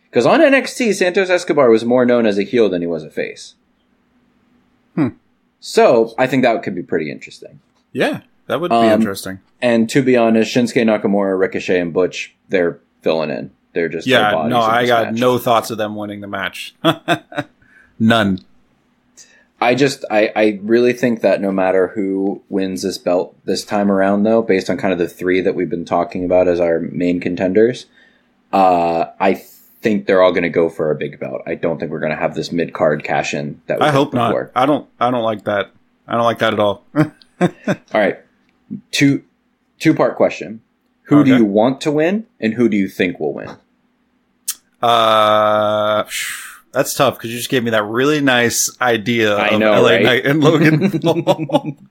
Because on NXT, Santos Escobar was more known as a heel than he was a face. Hmm. So I think that could be pretty interesting. Yeah, that would be Um, interesting. And to be honest, Shinsuke Nakamura, Ricochet, and Butch, they're filling in. They're just Yeah, no, I got match. no thoughts of them winning the match. None. I just I, I really think that no matter who wins this belt this time around though, based on kind of the three that we've been talking about as our main contenders, uh, I think they're all gonna go for a big belt. I don't think we're gonna have this mid card cash in that we I hope not. I don't. I don't like that. I don't like that at all. All right. Two two part question. Who do you want to win and who do you think will win? Uh, that's tough because you just gave me that really nice idea I of know, LA right? Knight and Logan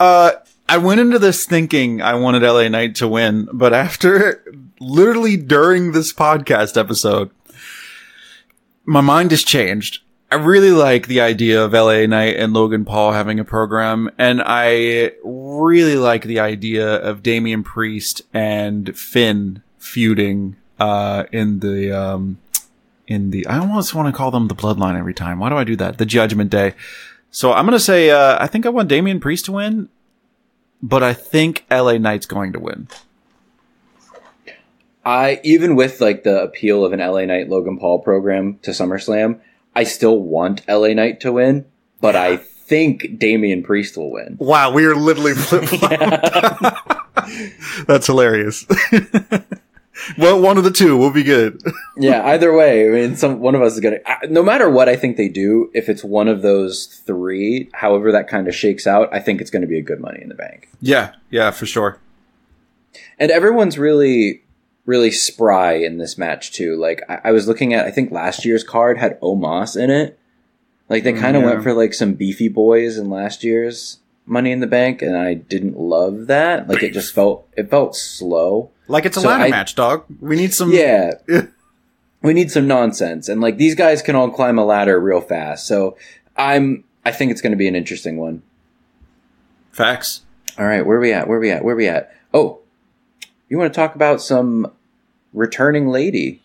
uh, I went into this thinking I wanted LA Knight to win, but after literally during this podcast episode, my mind has changed. I really like the idea of LA Knight and Logan Paul having a program, and I really like the idea of Damian Priest and Finn feuding uh, in the um, in the. I almost want to call them the Bloodline every time. Why do I do that? The Judgment Day. So I'm gonna say uh, I think I want Damian Priest to win, but I think LA Knight's going to win. I even with like the appeal of an LA Knight Logan Paul program to SummerSlam, I still want LA Knight to win, but I think Damian Priest will win. Wow, we are literally flip That's hilarious. well, one of the two will be good. yeah, either way, I mean, some one of us is gonna. No matter what, I think they do. If it's one of those three, however that kind of shakes out, I think it's going to be a good Money in the Bank. yeah, yeah, for sure. And everyone's really, really spry in this match too. Like I, I was looking at, I think last year's card had Omos in it. Like they mm, kind of yeah. went for like some beefy boys in last year's Money in the Bank, and I didn't love that. Like it just felt it felt slow. Like it's a So ladder I- match, dog. We need some. Yeah. We need some nonsense. And like these guys can all climb a ladder real fast. So I'm I think it's gonna be an interesting one. facts. All right, where are we at? Where are we at? Where are we at? Oh. You want to talk about some returning lady?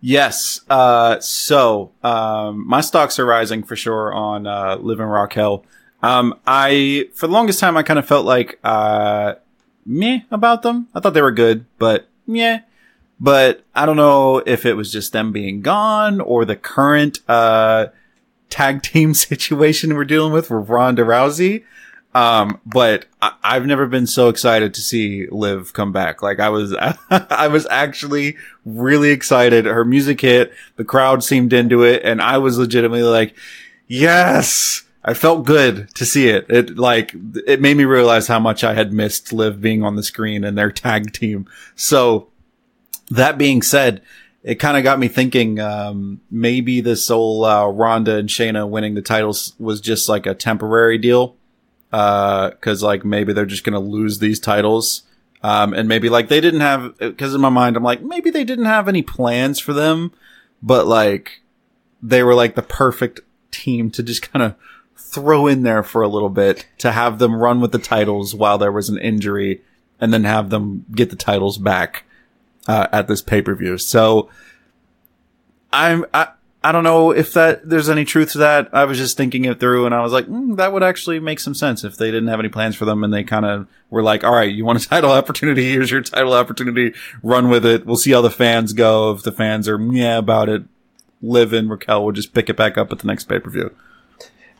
Yes. Uh, so um, my stocks are rising for sure on uh, Liv in Raquel. Um, I for the longest time I kind of felt like uh, meh about them. I thought they were good, but yeah. But I don't know if it was just them being gone or the current uh, tag team situation we're dealing with with Ronda Rousey. Um, but I- I've never been so excited to see Liv come back. Like I was, I was actually really excited. Her music hit, the crowd seemed into it, and I was legitimately like, yes! I felt good to see it. It like, it made me realize how much I had missed Liv being on the screen and their tag team. So, that being said, it kind of got me thinking, um, maybe this whole, uh, Ronda and Shayna winning the titles was just like a temporary deal uh, cause like maybe they're just gonna lose these titles. Um, and maybe like they didn't have, cause in my mind, I'm like, maybe they didn't have any plans for them, but like they were like the perfect team to just kind of throw in there for a little bit to have them run with the titles while there was an injury and then have them get the titles back, uh, at this pay-per-view. So I'm, I, I don't know if that there's any truth to that. I was just thinking it through, and I was like, mm, that would actually make some sense if they didn't have any plans for them, and they kind of were like, "All right, you want a title opportunity? Here's your title opportunity. Run with it. We'll see how the fans go. If the fans are yeah about it, Liv in Raquel, we'll just pick it back up at the next pay per view."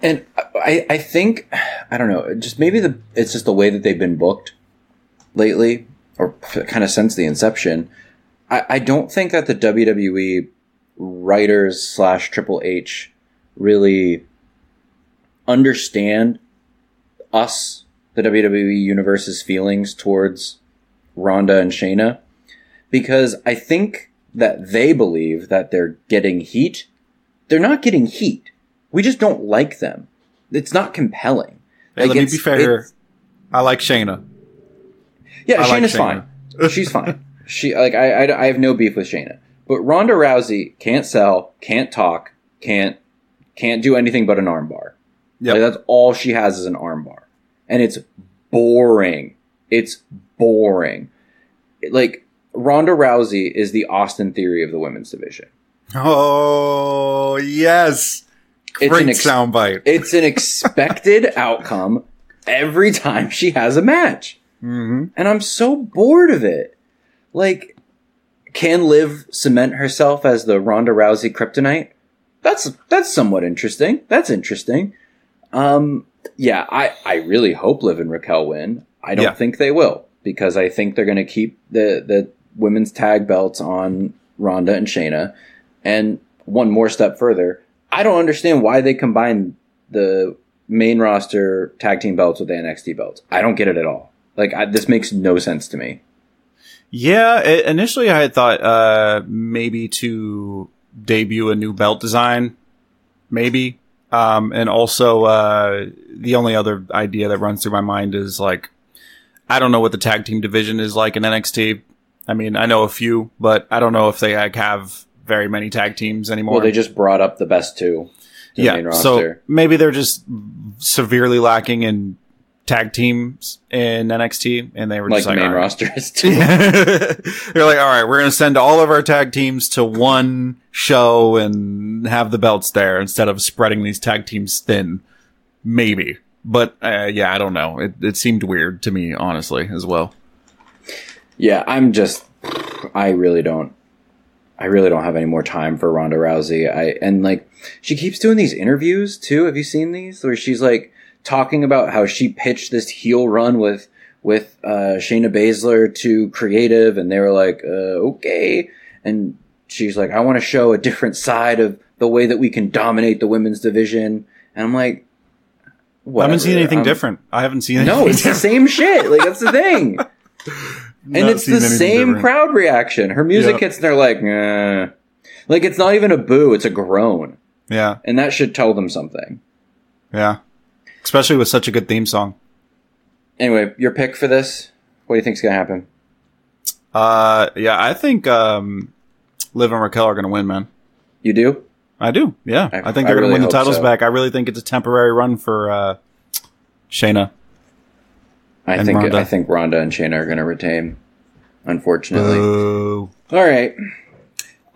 And I, I think I don't know, just maybe the it's just the way that they've been booked lately, or kind of since the inception. I, I don't think that the WWE writers slash Triple H really understand us, the WWE universe's feelings towards Ronda and Shayna, because I think that they believe that they're getting heat. They're not getting heat. We just don't like them. It's not compelling. Hey, Like, let me be fair. I like Shayna. Yeah, I like Shayna. fine. She's fine. She like I, I I have no beef with Shayna, but Ronda Rousey can't sell, can't talk, can't can't do anything but an armbar. Yep. Like that's all she has is an armbar, and it's boring. It's boring. Like Ronda Rousey is the Austin Theory of the women's division. Oh yes, It's great an ex- soundbite. It's an expected outcome every time she has a match. hmm And I'm so bored of it. Like, can Liv cement herself as the Ronda Rousey kryptonite? That's that's somewhat interesting. That's interesting. Um, yeah, I, I really hope Liv and Raquel win. I don't Yeah. think they will because I think they're going to keep the the women's tag belts on Ronda and Shayna. And one more step further, I don't understand why they combine the main roster tag team belts with the NXT belts. I don't get it at all. Like I, this makes no sense to me. Yeah, it, initially I had thought uh, maybe to debut a new belt design, maybe. Um, and also, uh, the only other idea that runs through my mind is like, I don't know what the tag team division is like in NXT. I mean, I know a few, but I don't know if they like have very many tag teams anymore. Well, they just brought up the best two. To the main yeah, so maybe they're just severely lacking in tag teams in NXT, and they were like just like, main "All right." roster is too. They're like, all right, we're going to send all of our tag teams to one show and have the belts there instead of spreading these tag teams thin. Maybe. But, uh, yeah, I don't know. It, it seemed weird to me, honestly, as well. Yeah, I'm just I really don't I really don't have any more time for Ronda Rousey. I and like she keeps doing these interviews too. Have you seen these where she's like talking about how she pitched this heel run with with uh Shayna Baszler to creative and they were like, uh, okay. And she's like, I want to show a different side of the way that we can dominate the women's division. And I'm like, I haven't seen anything I'm- different. I haven't seen anything No, it's the same shit. Like that's the thing. and it's the same different. crowd reaction. Her music Yeah. hits and they're like, eh. like it's not even a boo, it's a groan, Yeah, and that should tell them something. yeah. Especially with such a good theme song. Anyway, your pick for this? What do you think's gonna happen? Uh, yeah, I think, um, Liv and Raquel are going to win, man. You do? I do. Yeah. I- I, think they're going to win the titles so. back. I really think it's a temporary run for, uh, Shayna. I think Ronda. I think Ronda and Shayna are gonna retain. Unfortunately. Boo. All right.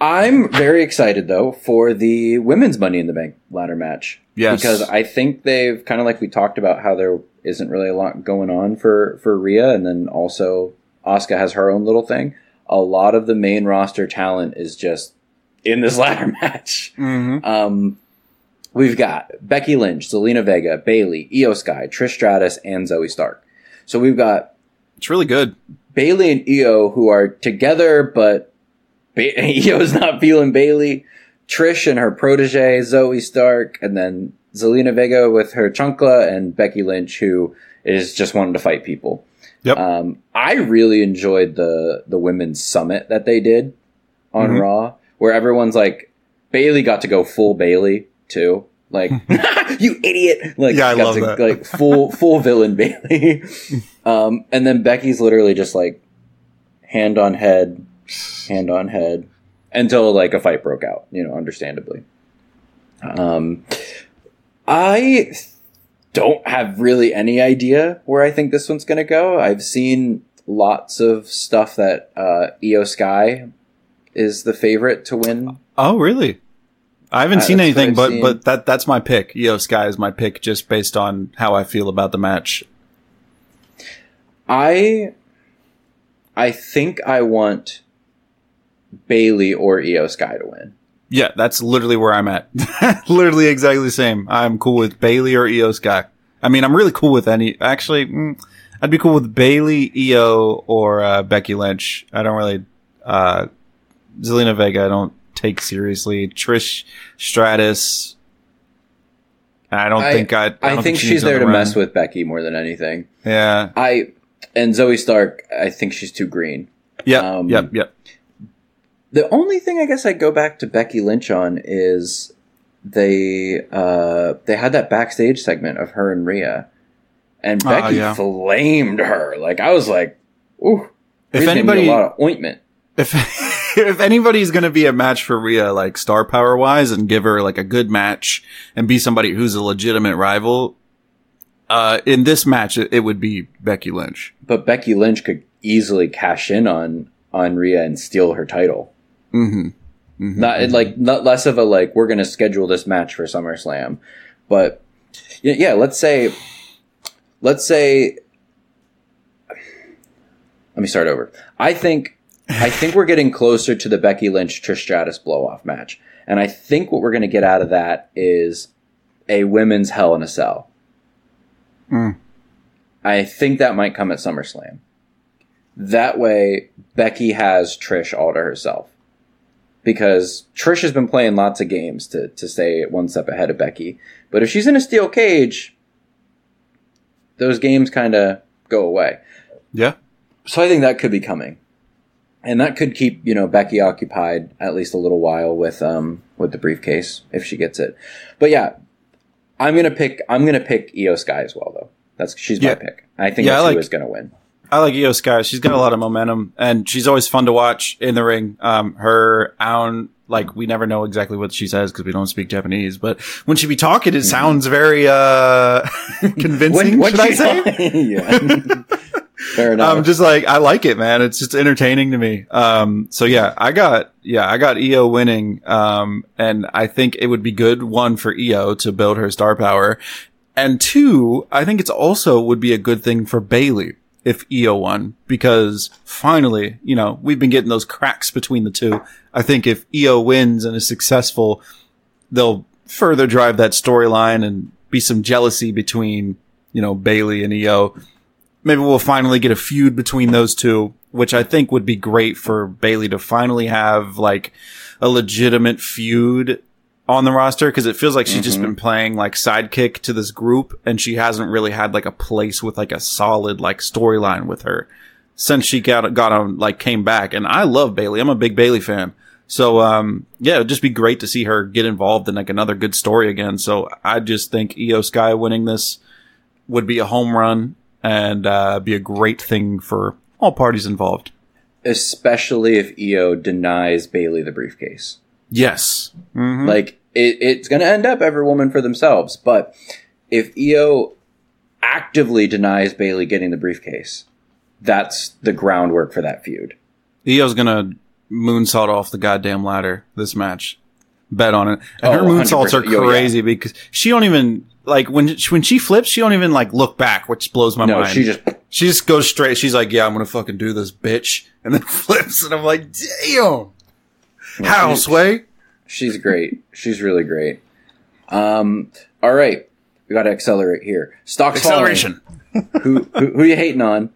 I'm very excited though for the women's Money in the Bank ladder match. Yes. Because I think they've kind of like we talked about how there isn't really a lot going on for for Rhea, and then also Asuka has her own little thing. A lot of the main roster talent is just in this ladder match. Mm-hmm. Um, we've got Becky Lynch, Zelina Vega, Bayley, IYO Sky, Trish Stratus, and Zoey Stark. So we've got It's really good. Bayley and IYO who are together, but ba- IYO's not feeling Bayley. Trish and her protege Zoey Stark, and then Zelina Vega with her Chunkla, and Becky Lynch who is just wanting to fight people. Yep. Um, I really enjoyed the the women's summit that they did on Mhm. Raw, where everyone's like, Bayley got to go full Bayley too. Like, you idiot! Like, Yeah, I love to, that. like full full villain Bayley. um, and then Becky's literally just like hand on head, hand on head, until like a fight broke out. You know, understandably. Um, I don't have really any idea where I think this one's going to go. I've seen lots of stuff that uh, IYO Sky is the favorite to win. Oh, really? I haven't Uh, seen anything, but seen. but that that's my pick. IYO Sky is my pick, just based on how I feel about the match. I I think I want Bayley or IYO Sky to win. Yeah, that's literally where I'm at. literally exactly the same. I'm cool with Bayley or IYO Sky. I mean, I'm really cool with any. Actually, mm, I'd be cool with Bayley, IYO, or uh, Becky Lynch. I don't really. Uh, Zelina Vega, I don't take seriously. Trish Stratus. I don't I- think I. I, I, think she she's there to another mess with Becky more than anything. Yeah. I and Zoey Stark, I think she's too green. Yeah. Um, yep. Yep. The only thing I guess I go back to Becky Lynch on is they uh, they had that backstage segment of her and Rhea, and Ah, Becky yeah. flamed her. Like I was like, ooh, If gonna anybody- a lot of ointment. if if anybody's going to be a match for Rhea, like star power wise, and give her like a good match and be somebody who's a legitimate rival, uh, in this match, it, it would be Becky Lynch. But Becky Lynch could easily cash in on on Rhea and steal her title. Mm-hmm. Not like not less of a like we're going to schedule this match for SummerSlam, but yeah, yeah, let's say let's say let me start over. I think I think we're getting closer to the Becky Lynch Trish Stratus blow off match, and I think what we're going to get out of that is a women's Hell in a Cell. Mm. I think that might come at SummerSlam. That way, Becky has Trish all to herself. Because Trish has been playing lots of games to, to stay one step ahead of Becky. But if she's in a steel cage, those games kind of go away. Yeah. So I think that could be coming. And that could keep, you know, Becky occupied at least a little while with um with the briefcase if she gets it. But yeah, I'm gonna pick I'm gonna pick IYO Sky as well though. That's she's my pick. I think Yeah, I like- is gonna win. I like IYO Sky. She's got a lot of momentum and she's always fun to watch in the ring. Um, her own, like, we never know exactly what she says because we don't speak Japanese, but when she be talking, it sounds very, uh, convincing, What- should I she- say? yeah. Fair enough. I'm just like, I like it, man. It's just entertaining to me. Um, so yeah, I got, yeah, I got IYO winning. Um, and I think it would be good, one, for IYO to build her star power. And two, I think it's also would be a good thing for Bayley if IYO won because finally, you know, we've been getting those cracks between the two. I think if IYO wins and is successful, they'll further drive that storyline and be some jealousy between, you know, Bayley and IYO maybe we'll finally get a feud between those two, which I think would be great for Bayley to finally have like a legitimate feud on the roster because it feels like she's just been playing like sidekick to this group and she hasn't really had like a place with like a solid like storyline with her since she got got on like came back and I love Bayley. I'm a big Bayley fan. So um yeah, it'd just be great to see her get involved in like another good story again. So I just think IYO Sky winning this would be a home run and uh, be a great thing for all parties involved. Especially if IYO denies Bayley the briefcase. Yes. hmm Like it, it's going to end up every woman for themselves. But if IYO actively denies Bayley getting the briefcase, that's the groundwork for that feud. IYO's gonna moonsault off the goddamn ladder this match. Bet on it. And Oh, her moonsaults are 100%. Yo, yeah. crazy because she don't even like when when she flips, she don't even like look back, which blows my No, mind. she just she just goes straight. She's like, "Yeah, I'm gonna fucking do this, bitch," and then flips, and I'm like, "Damn, how she's- sway?" She's great. She's really great. Um, all right, we got to accelerate here. Stocks falling. Acceleration. Who, who who you hating on?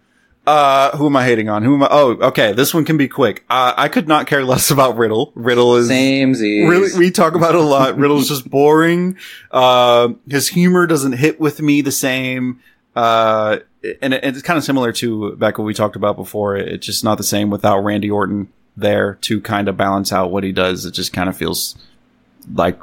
Uh, who am I hating on? Who am I? Oh, okay. This one can be quick. Uh, I could not care less about Riddle. Riddle is Same Z. really we talk about it a lot. Riddle's just boring. Uh, his humor doesn't hit with me the same. Uh, and it, it's kind of similar to back what we talked about before. It's just not the same without Randy Orton there to kind of balance out what he does. It just kind of feels like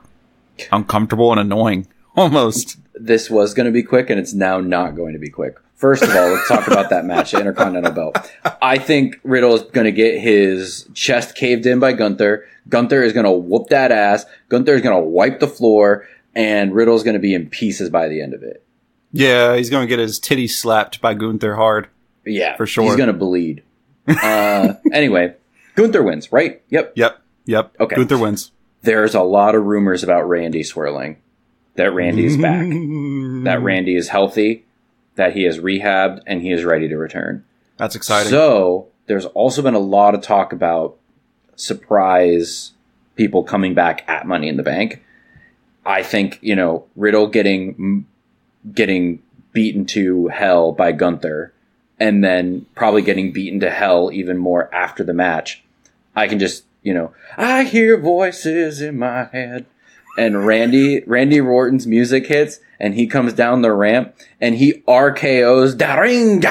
uncomfortable and annoying almost. this was going to be quick and it's now not going to be quick. First of all, let's talk about that match, Intercontinental Belt. I think Riddle is going to get his chest caved in by Gunther. Gunther is going to whoop that ass. Gunther is going to wipe the floor and Riddle's going to be in pieces by the end of it. Yeah, he's going to get his titty slapped by Gunther hard. Yeah, For sure. He's going to bleed. Uh, anyway, Gunther wins, right? Yep. Yep. Yep. Okay. Gunther wins. There's a lot of rumors about Randy swirling. That Randy is back. that Randy is healthy. That he is rehabbed and he is ready to return. That's exciting. So there's also been a lot of talk about surprise people coming back at Money in the Bank. I think you know Riddle getting getting beaten to hell by Gunther, and then probably getting beaten to hell even more after the match. I can just you know I hear voices in my head, and Randy Randy Orton's music hits, and he comes down the ramp and he RKO's da ring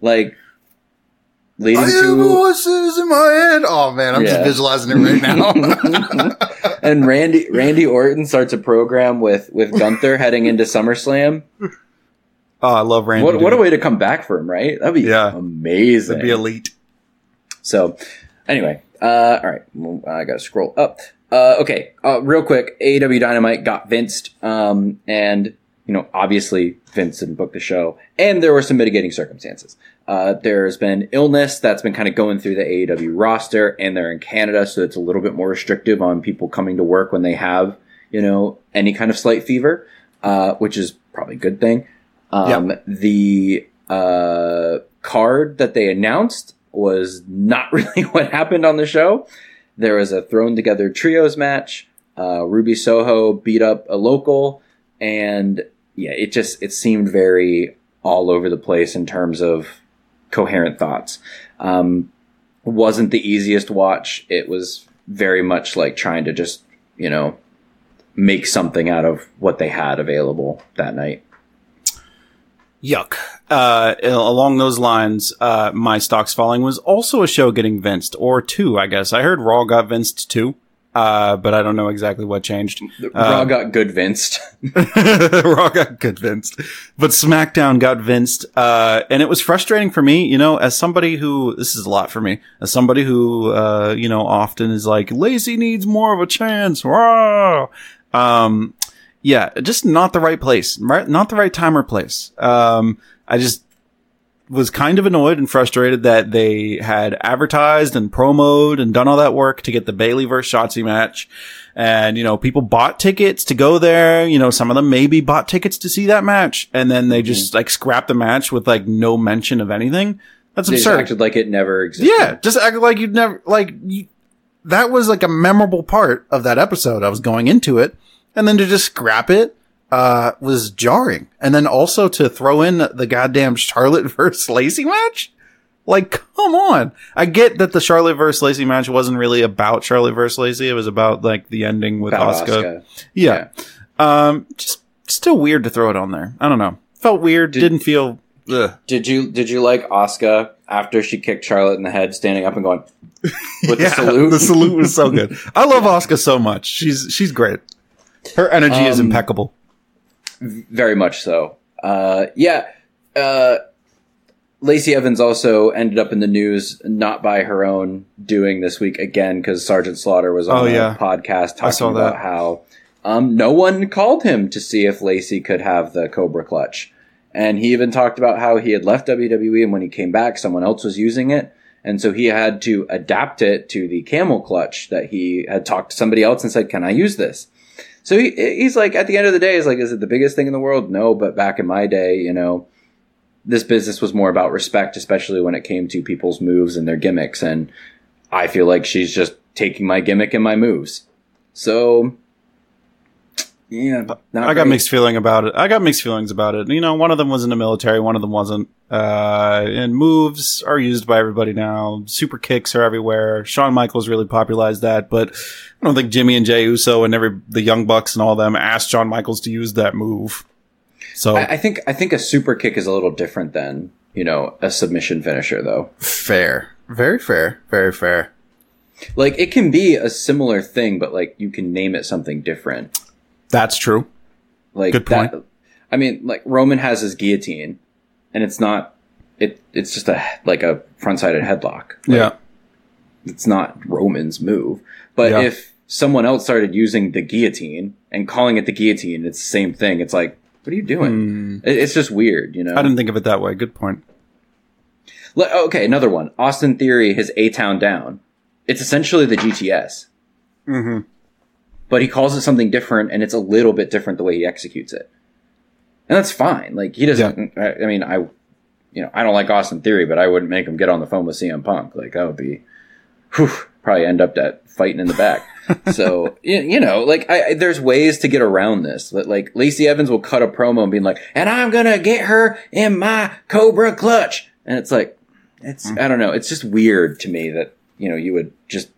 like leading I to voices in my head. Oh man, I'm Yeah. just visualizing it right now. and Randy Randy Orton starts a program with with Gunther heading into SummerSlam. Oh, I love Randy. What what a way to come back for him, right? That'd be Yeah. amazing. That'd be elite. So, anyway, uh, all right, well, I gotta scroll up. Uh, okay, uh, real quick, AEW Dynamite got Vinced, um, and you know, obviously Vince didn't book the show, and there were some mitigating circumstances. Uh, there's been illness that's been kind of going through the AEW roster, and they're in Canada, so it's a little bit more restrictive on people coming to work when they have, you know, any kind of slight fever, uh, which is probably a good thing. Um, The uh, card that they announced was not really what happened on the show. There was a thrown together trios match. Uh, Ruby Soho beat up a local, and yeah, it just it seemed very all over the place in terms of coherent thoughts. Um, wasn't the easiest watch. It was very much like trying to just you know make something out of what they had available that night. Yuck. Uh, along those lines, uh, my stocks falling was also a show getting vinced, or two, I guess. I heard Raw got vinced too, uh, but I don't know exactly what changed. Raw got good vinced. Raw got convinced, but SmackDown got vinced, uh, and it was frustrating for me. You know, as somebody who this is a lot for me, as somebody who uh, you know often is like lazy needs more of a chance. Raw. Um, yeah, just not the right place, right? Not the right time or place. Um, I just was kind of annoyed and frustrated that they had advertised and promoed and done all that work to get the Bayley versus Shotzi match. And, you know, people bought tickets to go there. You know, some of them maybe bought tickets to see that match. And then they just like scrapped the match with like no mention of anything. That's They just absurd. acted like it never existed. Yeah, just act like you'd never like you, that was like a memorable part of that episode. I was going into it, and then to just scrap it uh was jarring. And then also to throw in the goddamn Charlotte versus Lacey match. Like, come on! I get that the Charlotte versus Lacey match wasn't really about Charlotte versus Lacey. It was about like the ending with About Asuka. Asuka. Yeah. Um, just still weird to throw it on there. I don't know. Felt weird. Did- didn't feel. Ugh. Did you did you like Asuka after she kicked Charlotte in the head, standing up and going with the salute? The salute was so good. I love Asuka so much. She's she's great. Her energy is Um, impeccable. Very much so. Uh, yeah. Uh, Lacey Evans also ended up in the news, not by her own doing this week again, because Sergeant Slaughter was on Oh, a yeah. podcast talking about that. how um, no one called him to see if Lacey could have the Cobra Clutch. And he even talked about how he had left WWE and when he came back, someone else was using it. And so he had to adapt it to the camel clutch that he had talked to somebody else and said, Can I use this? So he, he's like, at the end of the day, he's like, Is it the biggest thing in the world? No, but back in my day, you know, this business was more about respect, especially when it came to people's moves and their gimmicks. And I feel like she's just taking my gimmick and my moves. So, yeah, I got great. mixed feeling about it. I got mixed feelings about it. You know, one of them was in the military, one of them wasn't. Uh, and moves are used by everybody now. Super kicks are everywhere. Shawn Michaels really popularized that, but I don't think Jimmy and Jay Uso and every the Young Bucks and all them asked Shawn Michaels to use that move. So I, I think I think a super kick is a little different than you know a submission finisher, though. fair, very fair, very fair. Like it can be a similar thing, but like you can name it something different. That's true. Like Good point. That, I mean, like Roman has his guillotine, and it's not. It it's just a like a front sided headlock. Like, yeah. it's not Roman's move. But Yeah. if someone else started using the guillotine and calling it the guillotine, it's the same thing. It's like, what are you doing? It- It's just weird, you know. I didn't think of it that way. Good point. Le- okay, another one. Austin Theory, his A Town Down. It's essentially the GTS. Mm-hmm. But he calls it something different and it's a little bit different the way he executes it. And that's fine. Like he doesn't I, I mean I you know, I don't like Austin Theory, but I wouldn't make him get on the phone with CM Punk. Like that would be whew, probably end up at fighting in the back. so you, you know, like I, I, there's ways to get around this. Like Lacey Evans will cut a promo and be like, "And I'm gonna get her in my Cobra clutch," and it's like, it's mm. I don't know, it's just weird to me that you know you would just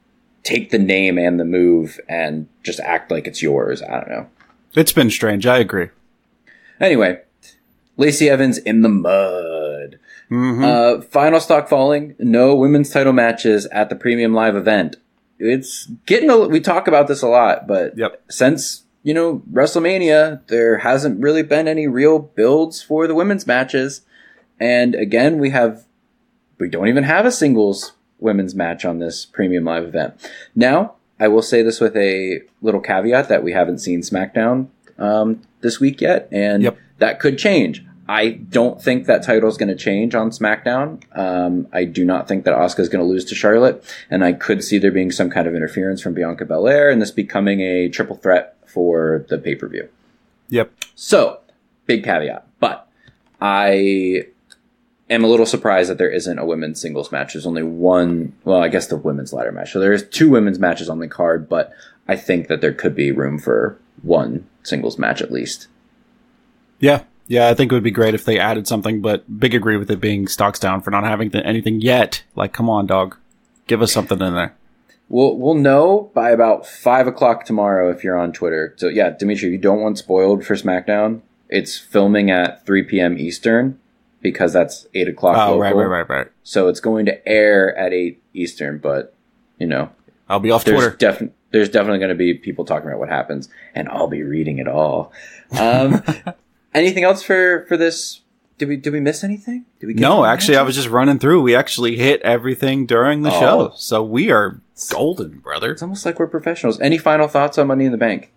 take the name and the move and just act like it's yours. I don't know. It's been strange. I agree. Anyway, Lacey Evans in the mud. Mm-hmm. Uh, final stock falling. No women's title matches at the premium live event. It's getting a, we talk about this a lot, but Yep. since, you know, WrestleMania, there hasn't really been any real builds for the women's matches. And again, we have, we don't even have a singles women's match on this premium live event. Now, I will say this with a little caveat that we haven't seen SmackDown um, this week yet, and Yep. that could change. I don't think that title is going to change on SmackDown. Um, I do not think that Asuka is going to lose to Charlotte, and I could see there being some kind of interference from Bianca Belair and this becoming a triple threat for the pay per view. Yep. So, big caveat, but I am a little surprised that there isn't a women's singles match. There's only one, well, I guess the women's ladder match. So there's two women's matches on the card, but I think that there could be room for one singles match at least. Yeah. Yeah, I think it would be great if they added something, but big agree with it being stocks down for not having th- anything yet. Like, come on, dog. Give us something in there. We'll we'll know by about five o'clock tomorrow if you're on Twitter. So yeah, Demetri, if you don't want spoiled for SmackDown, it's filming at three p.m. Eastern because that's eight o'clock. Oh, local. right, right, right, right. So it's going to air at eight Eastern, but you know, I'll be off there's Twitter. definitely there's definitely going to be people talking about what happens, and I'll be reading it all. Um, anything else for for this? Did we did we miss anything? Did we? get No, actually, I was just running through. We actually hit everything during the Oh. show. So we are golden, brother. It's almost like we're professionals. Any final thoughts on Money in the Bank?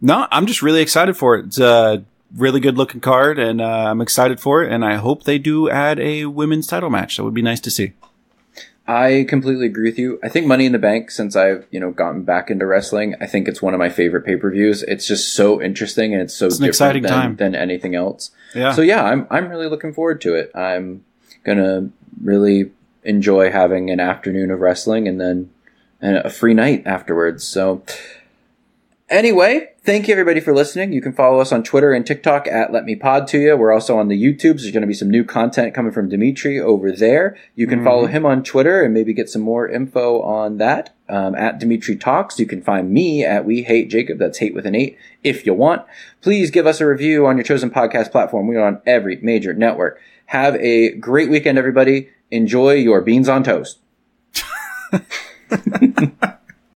No, I'm just really excited for it. It's a really good looking card, and uh, I'm excited for it. And I hope they do add a women's title match. That would be nice to see. I completely agree with you. I think Money in the Bank, since I've you know gotten back into wrestling, I think it's one of my favorite pay per views. It's just so interesting and it's so It's an different exciting than, time. than anything else. Yeah. So yeah, I'm I'm really looking forward to it. I'm gonna really enjoy having an afternoon of wrestling and then and a free night afterwards. So anyway, thank you everybody for listening. You can follow us on Twitter and TikTok at Let Me Pod to You. We're also on the YouTubes. There's going to be some new content coming from Demetri over there. You can follow him on Twitter and maybe get some more info on that. Um, at Demetri Talks. You can find me at We Hate Jacob. That's hate with an eight. If you want, please give us a review on your chosen podcast platform. We are on every major network. Have a great weekend, everybody. Enjoy your beans on toast.